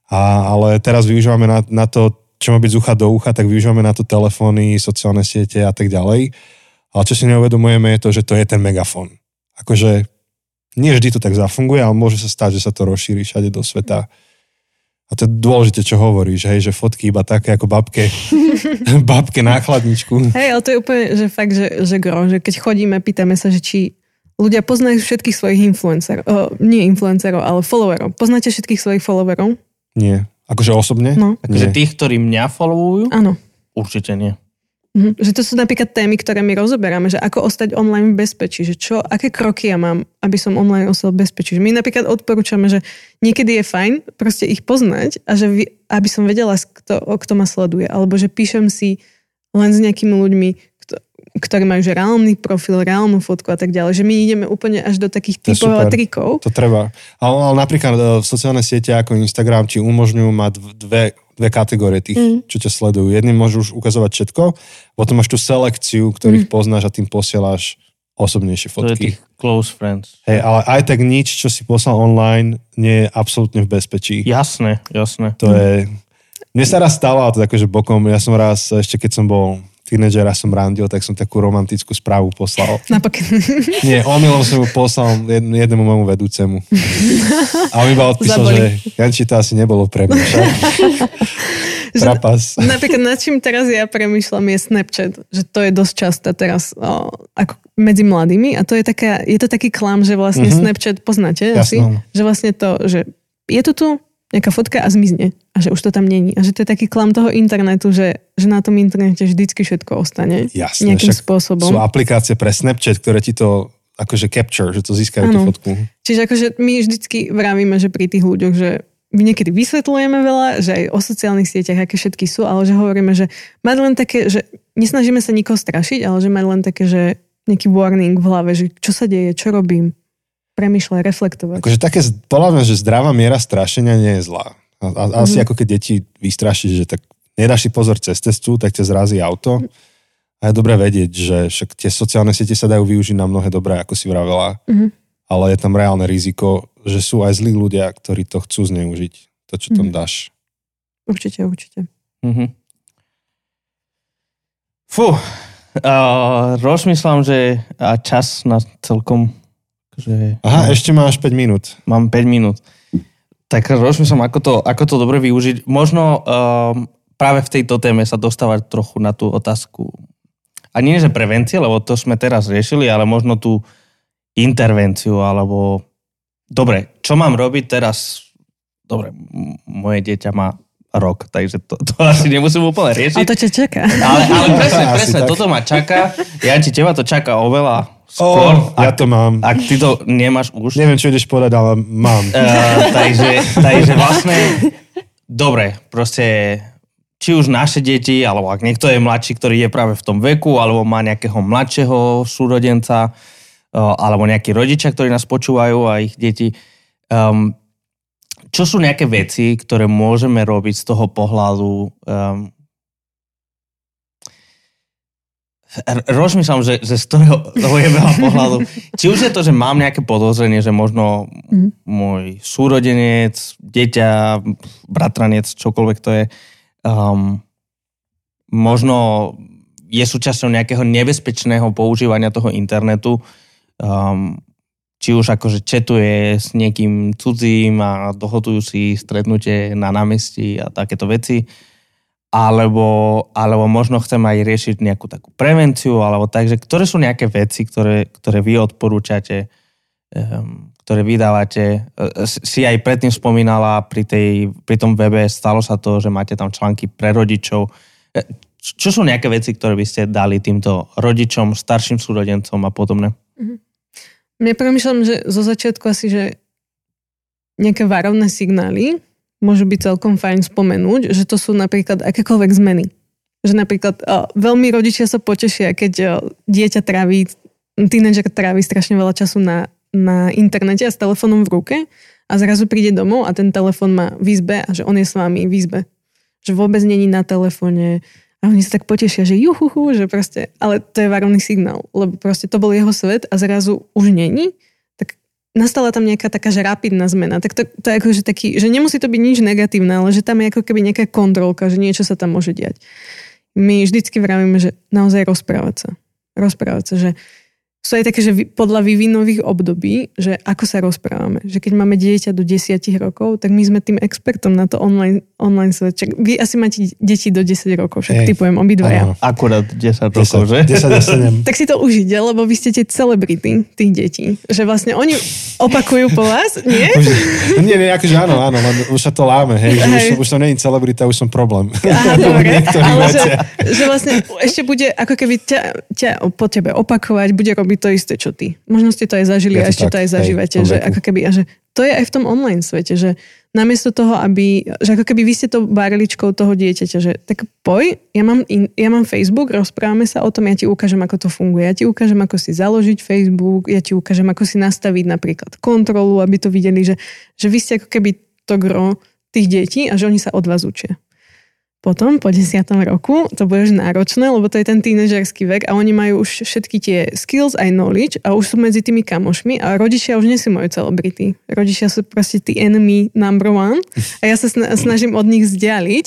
a, ale teraz využívame na, na to, čo má byť z ucha do ucha, tak využívame na to telefóny, sociálne siete a tak ďalej. Ale čo si neuvedomujeme je to, že to je ten megafón. Akože nie vždy to tak zafunguje, ale môže sa stať, že sa to rozšíri všade do sveta. A to je dôležité, čo hovoríš, hej, že fotky iba také ako babke, babke na chladničku. Hej, ale to je úplne, že fakt, že, že gro, že keď chodíme, pýtame sa, že či ľudia poznajú všetkých svojich influencerov, uh, nie influencerov, ale followerov. Poznáte všetkých svojich followerov? Nie. Akože osobne? No. Akože tých, ktorí mňa followujú? Áno. Určite nie. Mhm. Že to sú napríklad témy, ktoré my rozoberáme, že ako ostať online v bezpečí, že čo, aké kroky ja mám, aby som online ostal v bezpečí. My napríklad odporúčame, že niekedy je fajn proste ich poznať a že vy, aby som vedela, kto, kto ma sleduje, alebo že píšem si len s nejakými ľuďmi, ktorí majú že reálny profil, reálnu fotku a tak ďalej. Že my ideme úplne až do takých typov a trikov. To treba. Ale, ale napríklad e, sociálne siete ako Instagram ti umožňujú mať dve, dve kategórie tých, mm. čo ťa sledujú. Jedným môžu už ukazovať všetko, potom máš tú selekciu, ktorých mm. poznáš a tým posieláš osobnejšie fotky. To je tých close friends. Hej, ale aj tak nič, čo si poslal online, nie je absolútne v bezpečí. Jasné, jasné. To mm. je... Mne sa raz stalo, a to akože bokom, ja som raz, ešte keď som bol tínedžera som randil, tak som takú romantickú správu poslal. Napokon. Nie, omylom som ju poslal jednému môjmu vedúcemu. A on iba odpísal, Zaboli. že Janči, to asi nebolo pre mňa. Trapas. Napríklad nad čím teraz ja premyšľam je Snapchat, že to je dosť časté teraz o, ako medzi mladými a to je, taká, je to taký klam, že vlastne mm-hmm. Snapchat poznáte Jasno. asi? Že vlastne to, že je to tu, nejaká fotka a zmizne. A že už to tam není. A že to je taký klam toho internetu, že, že na tom internete vždycky všetko ostane. Jasné, nejakým spôsobom. Sú aplikácie pre Snapchat, ktoré ti to akože capture, že to získajú tú Áno. fotku. Čiže akože my vždycky vravíme, že pri tých ľuďoch, že my niekedy vysvetľujeme veľa, že aj o sociálnych sieťach, aké všetky sú, ale že hovoríme, že mať len také, že nesnažíme sa nikoho strašiť, ale že mať len také, že nejaký warning v hlave, že čo sa deje, čo robím, premýšľať, reflektovať. Akože také, podľa mňa, že zdravá miera strašenia nie je zlá. A, a, Mhm. asi ako keď deti vystrašíš, že tak nedáš si pozor cez cestu, tak ťa zrazí auto. A je dobré vedieť, že však tie sociálne siete sa dajú využiť na mnohé dobré, ako si vravela. Mhm. Ale je tam reálne riziko, že sú aj zlí ľudia, ktorí to chcú zneužiť. To, čo tam Mhm. dáš. Určite, určite. Mhm. Fú, uh, rozmýšľam, že a čas na celkom, že Aha, ešte máš 5 minút. mám 5 minút. Tak rozmýšľam, ako to, ako to dobre využiť. Možno um, práve v tejto téme sa dostávať trochu na tú otázku. A nie, že prevencie, lebo to sme teraz riešili, ale možno tú intervenciu, alebo... Dobre, čo mám robiť teraz? Dobre, m- moje dieťa má rok, takže to, to asi nemusím úplne riešiť. Ale to ťa čaká. Ale, ale presne, Asi presne, tak. toto ma čaká. Janči, teba to čaká oveľa skôr. ja to mám. Ak ty to nemáš už. Neviem, čo ideš povedať, ale mám. Uh, takže, takže vlastne, dobre, proste, či už naše deti, alebo ak niekto je mladší, ktorý je práve v tom veku, alebo má nejakého mladšieho súrodenca, uh, alebo nejakí rodičia, ktorí nás počúvajú a ich deti. Um, čo sú nejaké veci, ktoré môžeme robiť z toho pohľadu um, rozmýšľam, že, že z ktorého veľa pohľadu. Či už je to, že mám nejaké podozrenie, že možno Mhm. môj súrodenec, dieťa, bratranec, čokoľvek to je, um, možno je súčasťou nejakého nebezpečného používania toho internetu, um, či už akože četuje s niekým cudzím a dohodujú si stretnutie na námestí a takéto veci alebo, alebo možno chcem aj riešiť nejakú takú prevenciu, alebo tak, že ktoré sú nejaké veci, ktoré, ktoré vy odporúčate, um, ktoré vydávate. E, Si aj predtým spomínala pri, tej, pri tom webe, stalo sa to, že máte tam články pre rodičov. E, Čo sú nejaké veci, ktoré by ste dali týmto rodičom, starším súrodencom a podobne? Mne premyšľam, že zo začiatku asi, že nejaké varovné signály môžu byť celkom fajn spomenúť, že to sú napríklad akékoľvek zmeny. Že napríklad o, veľmi rodičia sa potešia, keď o, dieťa tráví, tínedžer tráví strašne veľa času na, na internete a s telefónom v ruke a zrazu príde domov a ten telefón má v izbe a že on je s vami v izbe. Že vôbec není na telefóne a oni sa tak potešia, že juhuhu, že proste, ale to je varovný signál, lebo proste to bol jeho svet a zrazu už není, nastala tam nejaká taká, že rapidná zmena. Tak to, to je akože taký, že nemusí to byť nič negatívne, ale že tam je ako keby nejaká kontrolka, že niečo sa tam môže diať. My vždycky vravíme, že naozaj rozprávať sa. Rozprávať sa, že sú aj také, že podľa vývinových období, že ako sa rozprávame. Že keď máme dieťa do 10 rokov, tak my sme tým expertom na to online, online svet. Čak, vy asi máte deti do 10 rokov, však Hej. typujem obidvaja. Akurát 10 rokov, 10, že? 10 a 7. Tak si to užite, lebo vy ste tie celebrity tých detí. Že vlastne oni opakujú po vás, nie? Už, nie, nie, akože áno, áno, len už sa to láme, hej, už, Hej. som, už som není celebrita, už som problém. Aha, dobre. Ale že, že vlastne ešte bude ako keby ťa, ťa po tebe opakovať, bude robiť to isté, čo ty. Možno ste to aj zažili Je a ešte tak, to aj hej, zažívate. tom že ako keby, a že to je aj v tom online svete, že namiesto toho, aby, že ako keby vy ste to barličkou toho dieťaťa, že tak poj, ja mám, in, ja mám Facebook, rozprávame sa o tom, ja ti ukážem, ako to funguje, ja ti ukážem, ako si založiť Facebook, ja ti ukážem, ako si nastaviť napríklad kontrolu, aby to videli, že, že vy ste ako keby to gro tých detí a že oni sa od vás učia. Potom, po desiatom roku, to bude už náročné, lebo to je ten tínežerský vek a oni majú už všetky tie skills aj knowledge a už sú medzi tými kamošmi a rodičia už nie sú moje celebrity. Rodičia sú proste tí enemy number one a ja sa sna- snažím od nich vzdialiť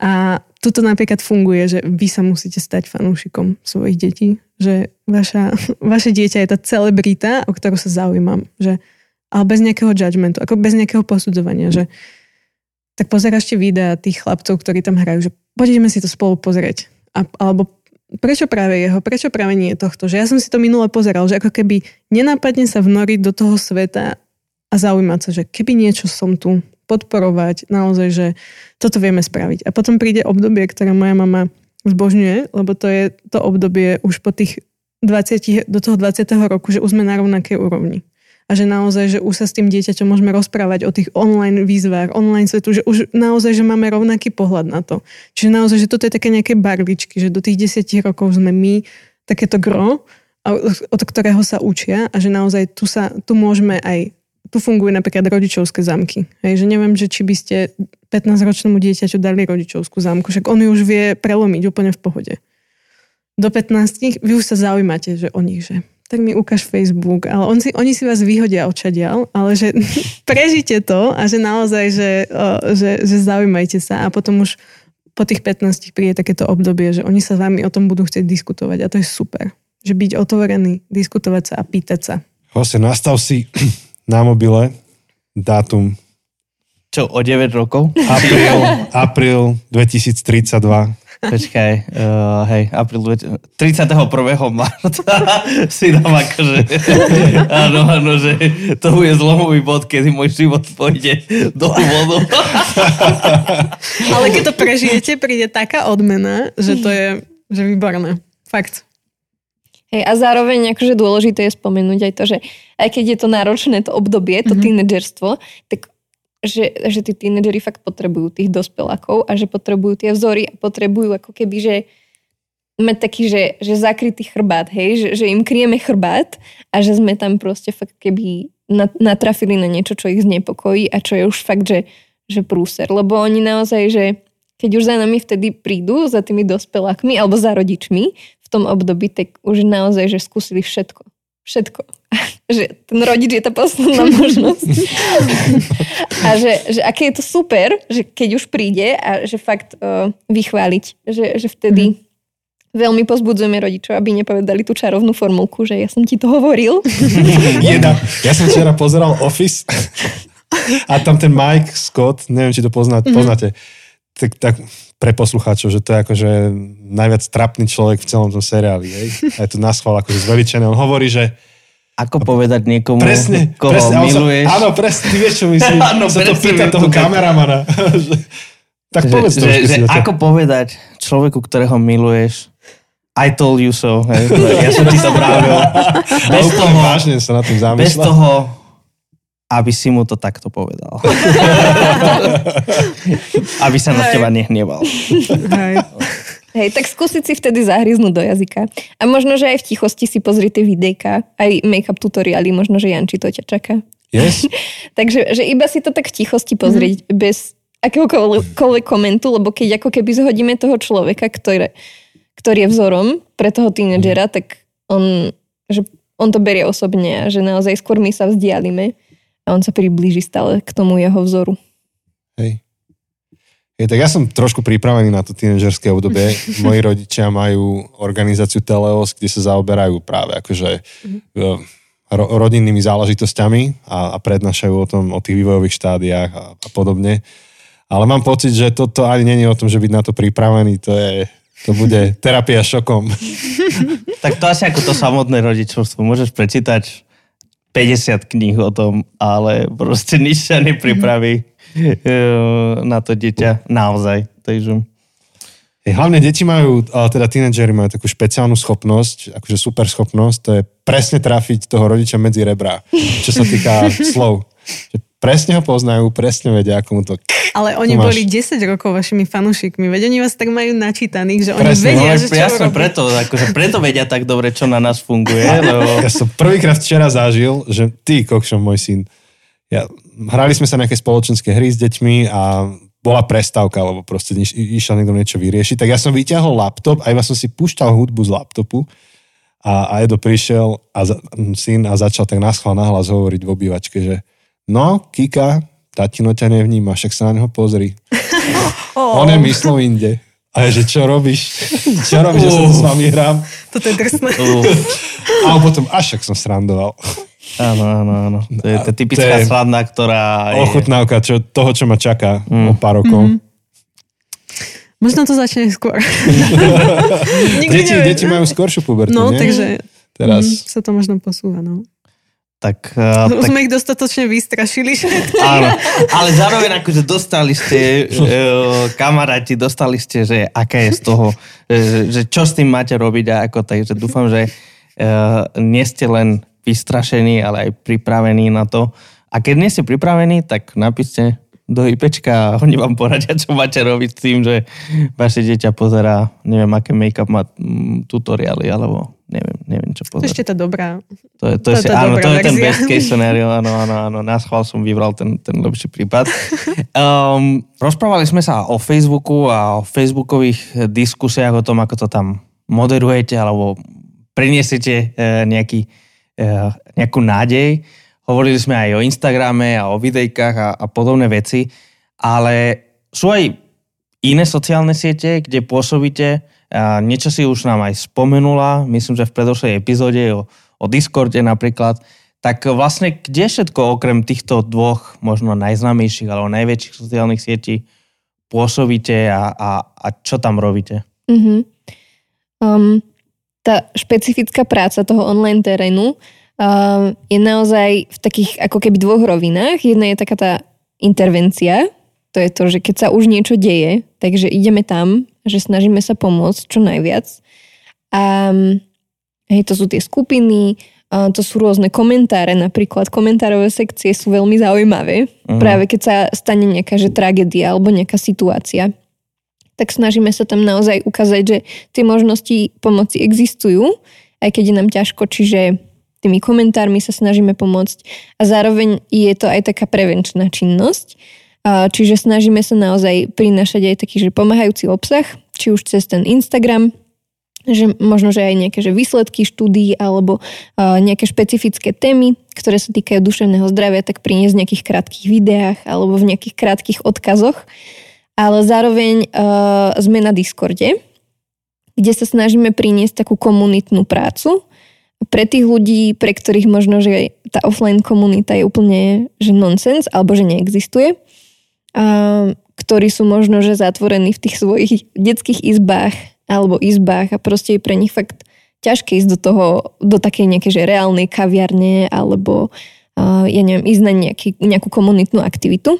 a tuto napríklad funguje, že vy sa musíte stať fanúšikom svojich detí, že vaša, vaše dieťa je tá celebrita, o ktorú sa zaujímam, že ale bez nejakého judgmentu, ako bez nejakého posudzovania, že tak pozeráš tie videá tých chlapcov, ktorí tam hrajú, že poďme si to spolu pozrieť. A, alebo prečo práve jeho, prečo práve nie tohto. Že ja som si to minule pozeral, že ako keby nenápadne sa vnoriť do toho sveta a zaujímať sa, že keby niečo som tu, podporovať, naozaj, že toto vieme spraviť. A potom príde obdobie, ktoré moja mama zbožňuje, lebo to je to obdobie už po tých 20, do toho 20. roku, že už sme na rovnakej úrovni. A že naozaj, že už sa s tým dieťaťom môžeme rozprávať o tých online výzvách, online svetu, že už naozaj, že máme rovnaký pohľad na to. Čiže naozaj, že toto je také nejaké barličky, že do tých 10 rokov sme my takéto gro, od ktorého sa učia a že naozaj tu, sa, tu môžeme aj tu fungujú napríklad rodičovské zámky. Hej, že neviem, že či by ste 15-ročnému dieťaťu dali rodičovskú zámku, však on ju už vie prelomiť úplne v pohode. Do 15 vy už sa zaujímate, že o nich, že tak mi ukáž Facebook, ale on si, oni si vás vyhodia odčadiaľ, ale že prežite to a že naozaj, že, že, že zaujímajte sa a potom už po tých 15 príde takéto obdobie, že oni sa s vami o tom budú chcieť diskutovať a to je super. Že byť otvorený, diskutovať sa a pýtať sa. Vlastne nastav si na mobile dátum Čo, o 9 rokov? apríl, apríl 2032. Počkaj, uh, hej, apríl 31. marca si dám akože, áno, áno, že to bude zlomový bod, kedy môj život pôjde do vodu. Ale keď to prežijete, príde taká odmena, že to je že výborné. Fakt. Hej, a zároveň akože dôležité je spomenúť aj to, že aj keď je to náročné to obdobie, to mm-hmm. tínedžerstvo, tak že, že tí tínedžeri fakt potrebujú tých dospelákov a že potrebujú tie vzory a potrebujú ako keby, že mať taký, že, že zakrytý chrbát, hej, že, že im kryjeme chrbát a že sme tam proste fakt keby natrafili na niečo, čo ich znepokojí a čo je už fakt, že, že prúser. Lebo oni naozaj, že keď už za nami vtedy prídu, za tými dospelákmi alebo za rodičmi v tom období, tak už naozaj, že skúsili všetko. Všetko. že ten rodič je tá posledná možnosť. a že, že aké je to super, že keď už príde a že fakt uh, vychváliť, že, že vtedy mm. veľmi pozbudzujeme rodičov, aby nepovedali tú čarovnú formulku, že ja som ti to hovoril. Jedna. Ja som včera pozeral Office a tam ten Mike Scott, neviem, či to pozná, mm-hmm. poznáte, tak, tak pre poslucháčov, že to je akože najviac trapný človek v celom tom seriáli. Hej? A je to naschval akože zveličené. On hovorí, že ako povedať niekomu, presne, koho presne, miluješ. Sa, áno, presne, ty vieš, čo myslím. áno, sa to pýta toho kameramana. tak že, povedz to. Že, že ako povedať človeku, ktorého miluješ, I told you so. Hej. Ja som ti to pravil. Bez toho, vážne sa na tým zamýšľam. Bez toho, aby si mu to takto povedal. aby sa na teba nehneval. Hej. Hej, tak skúsiť si vtedy zahryznúť do jazyka. A možno, že aj v tichosti si pozri tie videjka, aj make-up tutoriály, možno, že Janči to ťa čaká. Yes. Takže že iba si to tak v tichosti pozrieť, mm-hmm. bez akéhokoľvek komentu, lebo keď ako keby zhodíme toho človeka, ktoré, ktorý je vzorom pre toho tínedžera, mm. tak on, že on to berie osobne a že naozaj skôr my sa vzdialime a on sa priblíži stále k tomu jeho vzoru. Hej. Je, tak ja som trošku pripravený na to tínedžerské obdobie. Moji rodičia majú organizáciu Teleos, kde sa zaoberajú práve akože mm-hmm. ro, rodinnými záležitosťami a, a prednášajú o tom, o tých vývojových štádiách a, a podobne. Ale mám pocit, že toto ani není o tom, že byť na to pripravený, to je, to bude terapia šokom. tak to asi ako to samotné rodičovstvo. Môžeš prečítať 50 kníh o tom, ale proste nič sa nepripraví na to dieťa naozaj. Takže... Hlavne deti majú, teda tínedžeri majú takú špeciálnu schopnosť, akože super schopnosť, to je presne trafiť toho rodiča medzi rebra, čo sa týka slov. Presne ho poznajú, presne vedia, ako mu to... Ale oni boli 10 rokov vašimi fanúšikmi, veď oni vás tak majú načítaných, že oni presne, vedia, no, že čo jasne, preto, akože preto vedia tak dobre, čo na nás funguje. Lebo... Ja som prvýkrát včera zažil, že ty, kokšom, môj syn, ja, hrali sme sa nejaké spoločenské hry s deťmi a bola prestávka, lebo proste iš, išiel niekto niečo vyriešiť, tak ja som vyťahol laptop a iba som si púšťal hudbu z laptopu a, a Edo prišiel a za, syn a začal tak náschval nahlas hovoriť v obývačke, že no, Kika, tatino ťa nevníma, však sa na neho pozri. oh. On je myslel inde. A je, že čo robíš? čo robíš, uh. že sa s vami hrám? Toto je drsné. Uh. A potom, až však som srandoval. Áno, áno, áno. To je tá typická je sladná, ktorá... Je... Ochutnávka čo, toho, čo ma čaká mm. o pár rokov. Mm-hmm. Možno to začne skôr. deti, deti majú skôršiu pubertu, No, nie? takže Teraz. Mm, sa to možno posúva, no. Tak, uh, tak sme ich dostatočne vystrašili áno. Ale zároveň akože dostali ste, uh, kamaráti, dostali ste, že aké je z toho, že, že čo s tým máte robiť a ako, takže dúfam, že uh, nie ste len vystrašení, ale aj pripravení na to. A keď nie ste pripravení, tak napíšte do IPčka a oni vám poradia, čo máte robiť s tým, že vaše dieťa pozerá, neviem, aké make-up má mm, tutoriály, alebo neviem, neviem čo pozerá. Ešte tá dobrá. To je, to To je, tá áno, dobrá to je ten best case scenario, áno, áno, áno. Na schvál som vybral ten, ten lepší prípad. Um, rozprávali sme sa o Facebooku a o facebookových diskusiách o tom, ako to tam moderujete alebo priniesiete e, nejaký, e, nejakú nádej. Hovorili sme aj o Instagrame a o videjkách a, a podobné veci, ale sú aj iné sociálne siete, kde pôsobíte. Niečo si už nám aj spomenula, myslím, že v predošlej epizóde o, o Discorde napríklad. Tak vlastne kde všetko okrem týchto dvoch možno najznámejších alebo najväčších sociálnych sietí pôsobíte a, a, a čo tam robíte? Mhm. Um, tá špecifická práca toho online terénu um, je naozaj v takých ako keby dvoch rovinách. Jedna je taká tá intervencia, to je to, že keď sa už niečo deje, takže ideme tam, že snažíme sa pomôcť čo najviac. A hej, to sú tie skupiny, to sú rôzne komentáre, napríklad komentárové sekcie sú veľmi zaujímavé, Mhm. práve keď sa stane nejaká že tragédia alebo nejaká situácia tak snažíme sa tam naozaj ukázať, že tie možnosti pomoci existujú, aj keď je nám ťažko, čiže tými komentármi sa snažíme pomôcť a zároveň je to aj taká prevenčná činnosť, čiže snažíme sa naozaj prinašať aj taký, že pomáhajúci obsah, či už cez ten Instagram, že možno, že aj nejaké že výsledky štúdií alebo nejaké špecifické témy, ktoré sa týkajú duševného zdravia, tak priniesť v nejakých krátkých videách alebo v nejakých krátkých odkazoch. Ale zároveň uh, sme na Discorde, kde sa snažíme priniesť takú komunitnú prácu. Pre tých ľudí, pre ktorých možno, že tá offline komunita je úplne že nonsens alebo že neexistuje, ktorí sú možno, že zatvorení v tých svojich detských izbách alebo izbách a proste je pre nich fakt ťažké ísť do toho, do takej nejakej že reálnej kaviarne alebo uh, ja neviem, ísť na nejaký, nejakú komunitnú aktivitu.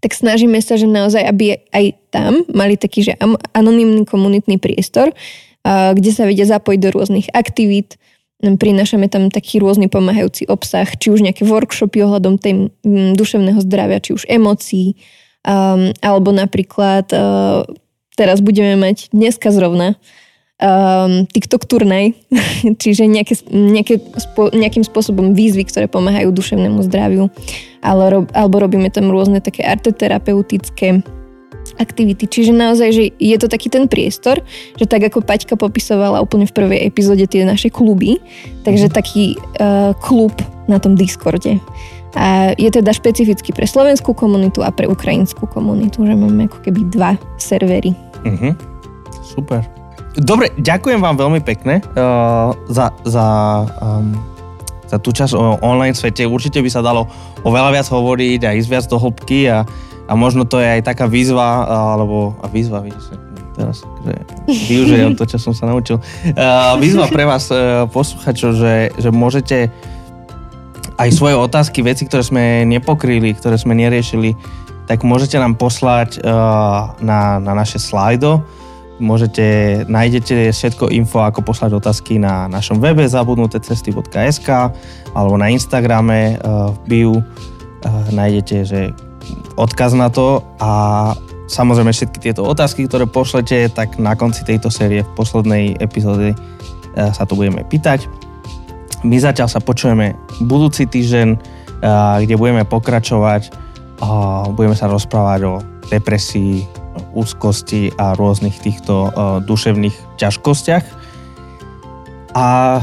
Tak snažíme sa, že naozaj, aby aj tam mali taký, že anonymný komunitný priestor, a, kde sa vedia zapojiť do rôznych aktivít, prinášame tam taký rôzny pomáhajúci obsah, či už nejaké workshopy ohľadom tej mm, duševného zdravia, či už emócií, um, alebo napríklad uh, teraz budeme mať dneska zrovna um, TikTok turnaj, čiže nejaké, nejaké, spo, nejakým spôsobom výzvy, ktoré pomáhajú duševnému zdraviu, ale alebo robíme tam rôzne také arteterapeutické aktivity. Čiže naozaj, že je to taký ten priestor, že tak ako Paťka popisovala úplne v prvej epizóde tie naše kluby, takže taký uh, klub na tom Discorde. A je teda špecificky pre slovenskú komunitu a pre ukrajinskú komunitu, že máme ako keby dva servery. Mhm. Super. Dobre, ďakujem vám veľmi pekne uh, za, za, um, za tú časť o online svete. Určite by sa dalo oveľa viac hovoriť a ísť viac do hĺbky a, a možno to je aj taká výzva, alebo a výzva, vidíš, teraz že využijem to, čo som sa naučil. Výzva pre vás, uh, posluchačov, že, že môžete aj svoje otázky, veci, ktoré sme nepokryli, ktoré sme neriešili, tak môžete nám poslať uh, na, na naše slajdo. Môžete, nájdete všetko info, ako poslať otázky na našom webe zabudnutecesty.sk alebo na Instagrame uh, v bio nájdete, že odkaz na to a samozrejme všetky tieto otázky, ktoré pošlete, tak na konci tejto série v poslednej epizóde uh, sa to budeme pýtať. My zatiaľ sa počujeme budúci týždeň, uh, kde budeme pokračovať a budeme sa rozprávať o depresii, úzkosti a rôznych týchto uh, duševných ťažkostiach. A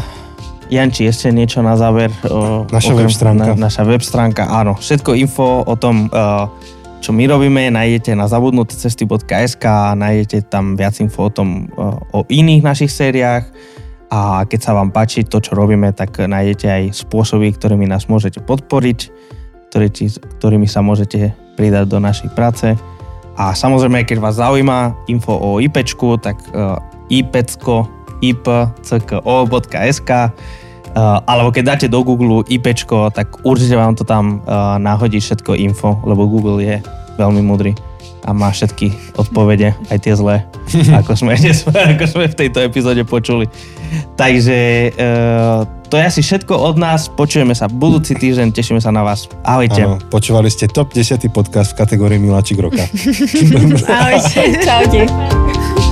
Janči, ešte niečo na záver? Uh, Naša web stránka. Na, naša web stránka, áno. Všetko info o tom, uh, čo my robíme, nájdete na zabudnutecesty.sk a nájdete tam viac info o tom, uh, o iných našich sériách a keď sa vám páči to, čo robíme, tak nájdete aj spôsoby, ktorými nás môžete podporiť, ktorý, ktorými sa môžete pridať do našej práce. A samozrejme, keď vás zaujíma info o IPčku, tak uh, ipecko ipcko.sk Uh, alebo keď dáte do Google IPčko, tak určite vám to tam uh, náhodí všetko info, lebo Google je veľmi múdry a má všetky odpovede, aj tie zlé, ako sme, ako sme v tejto epizóde počuli. Takže uh, to je asi všetko od nás, počujeme sa budúci týždeň, tešíme sa na vás. Ahojte. Áno, počúvali ste top 10 podcast v kategórii Miláčik roka. Ahojte. Čaute.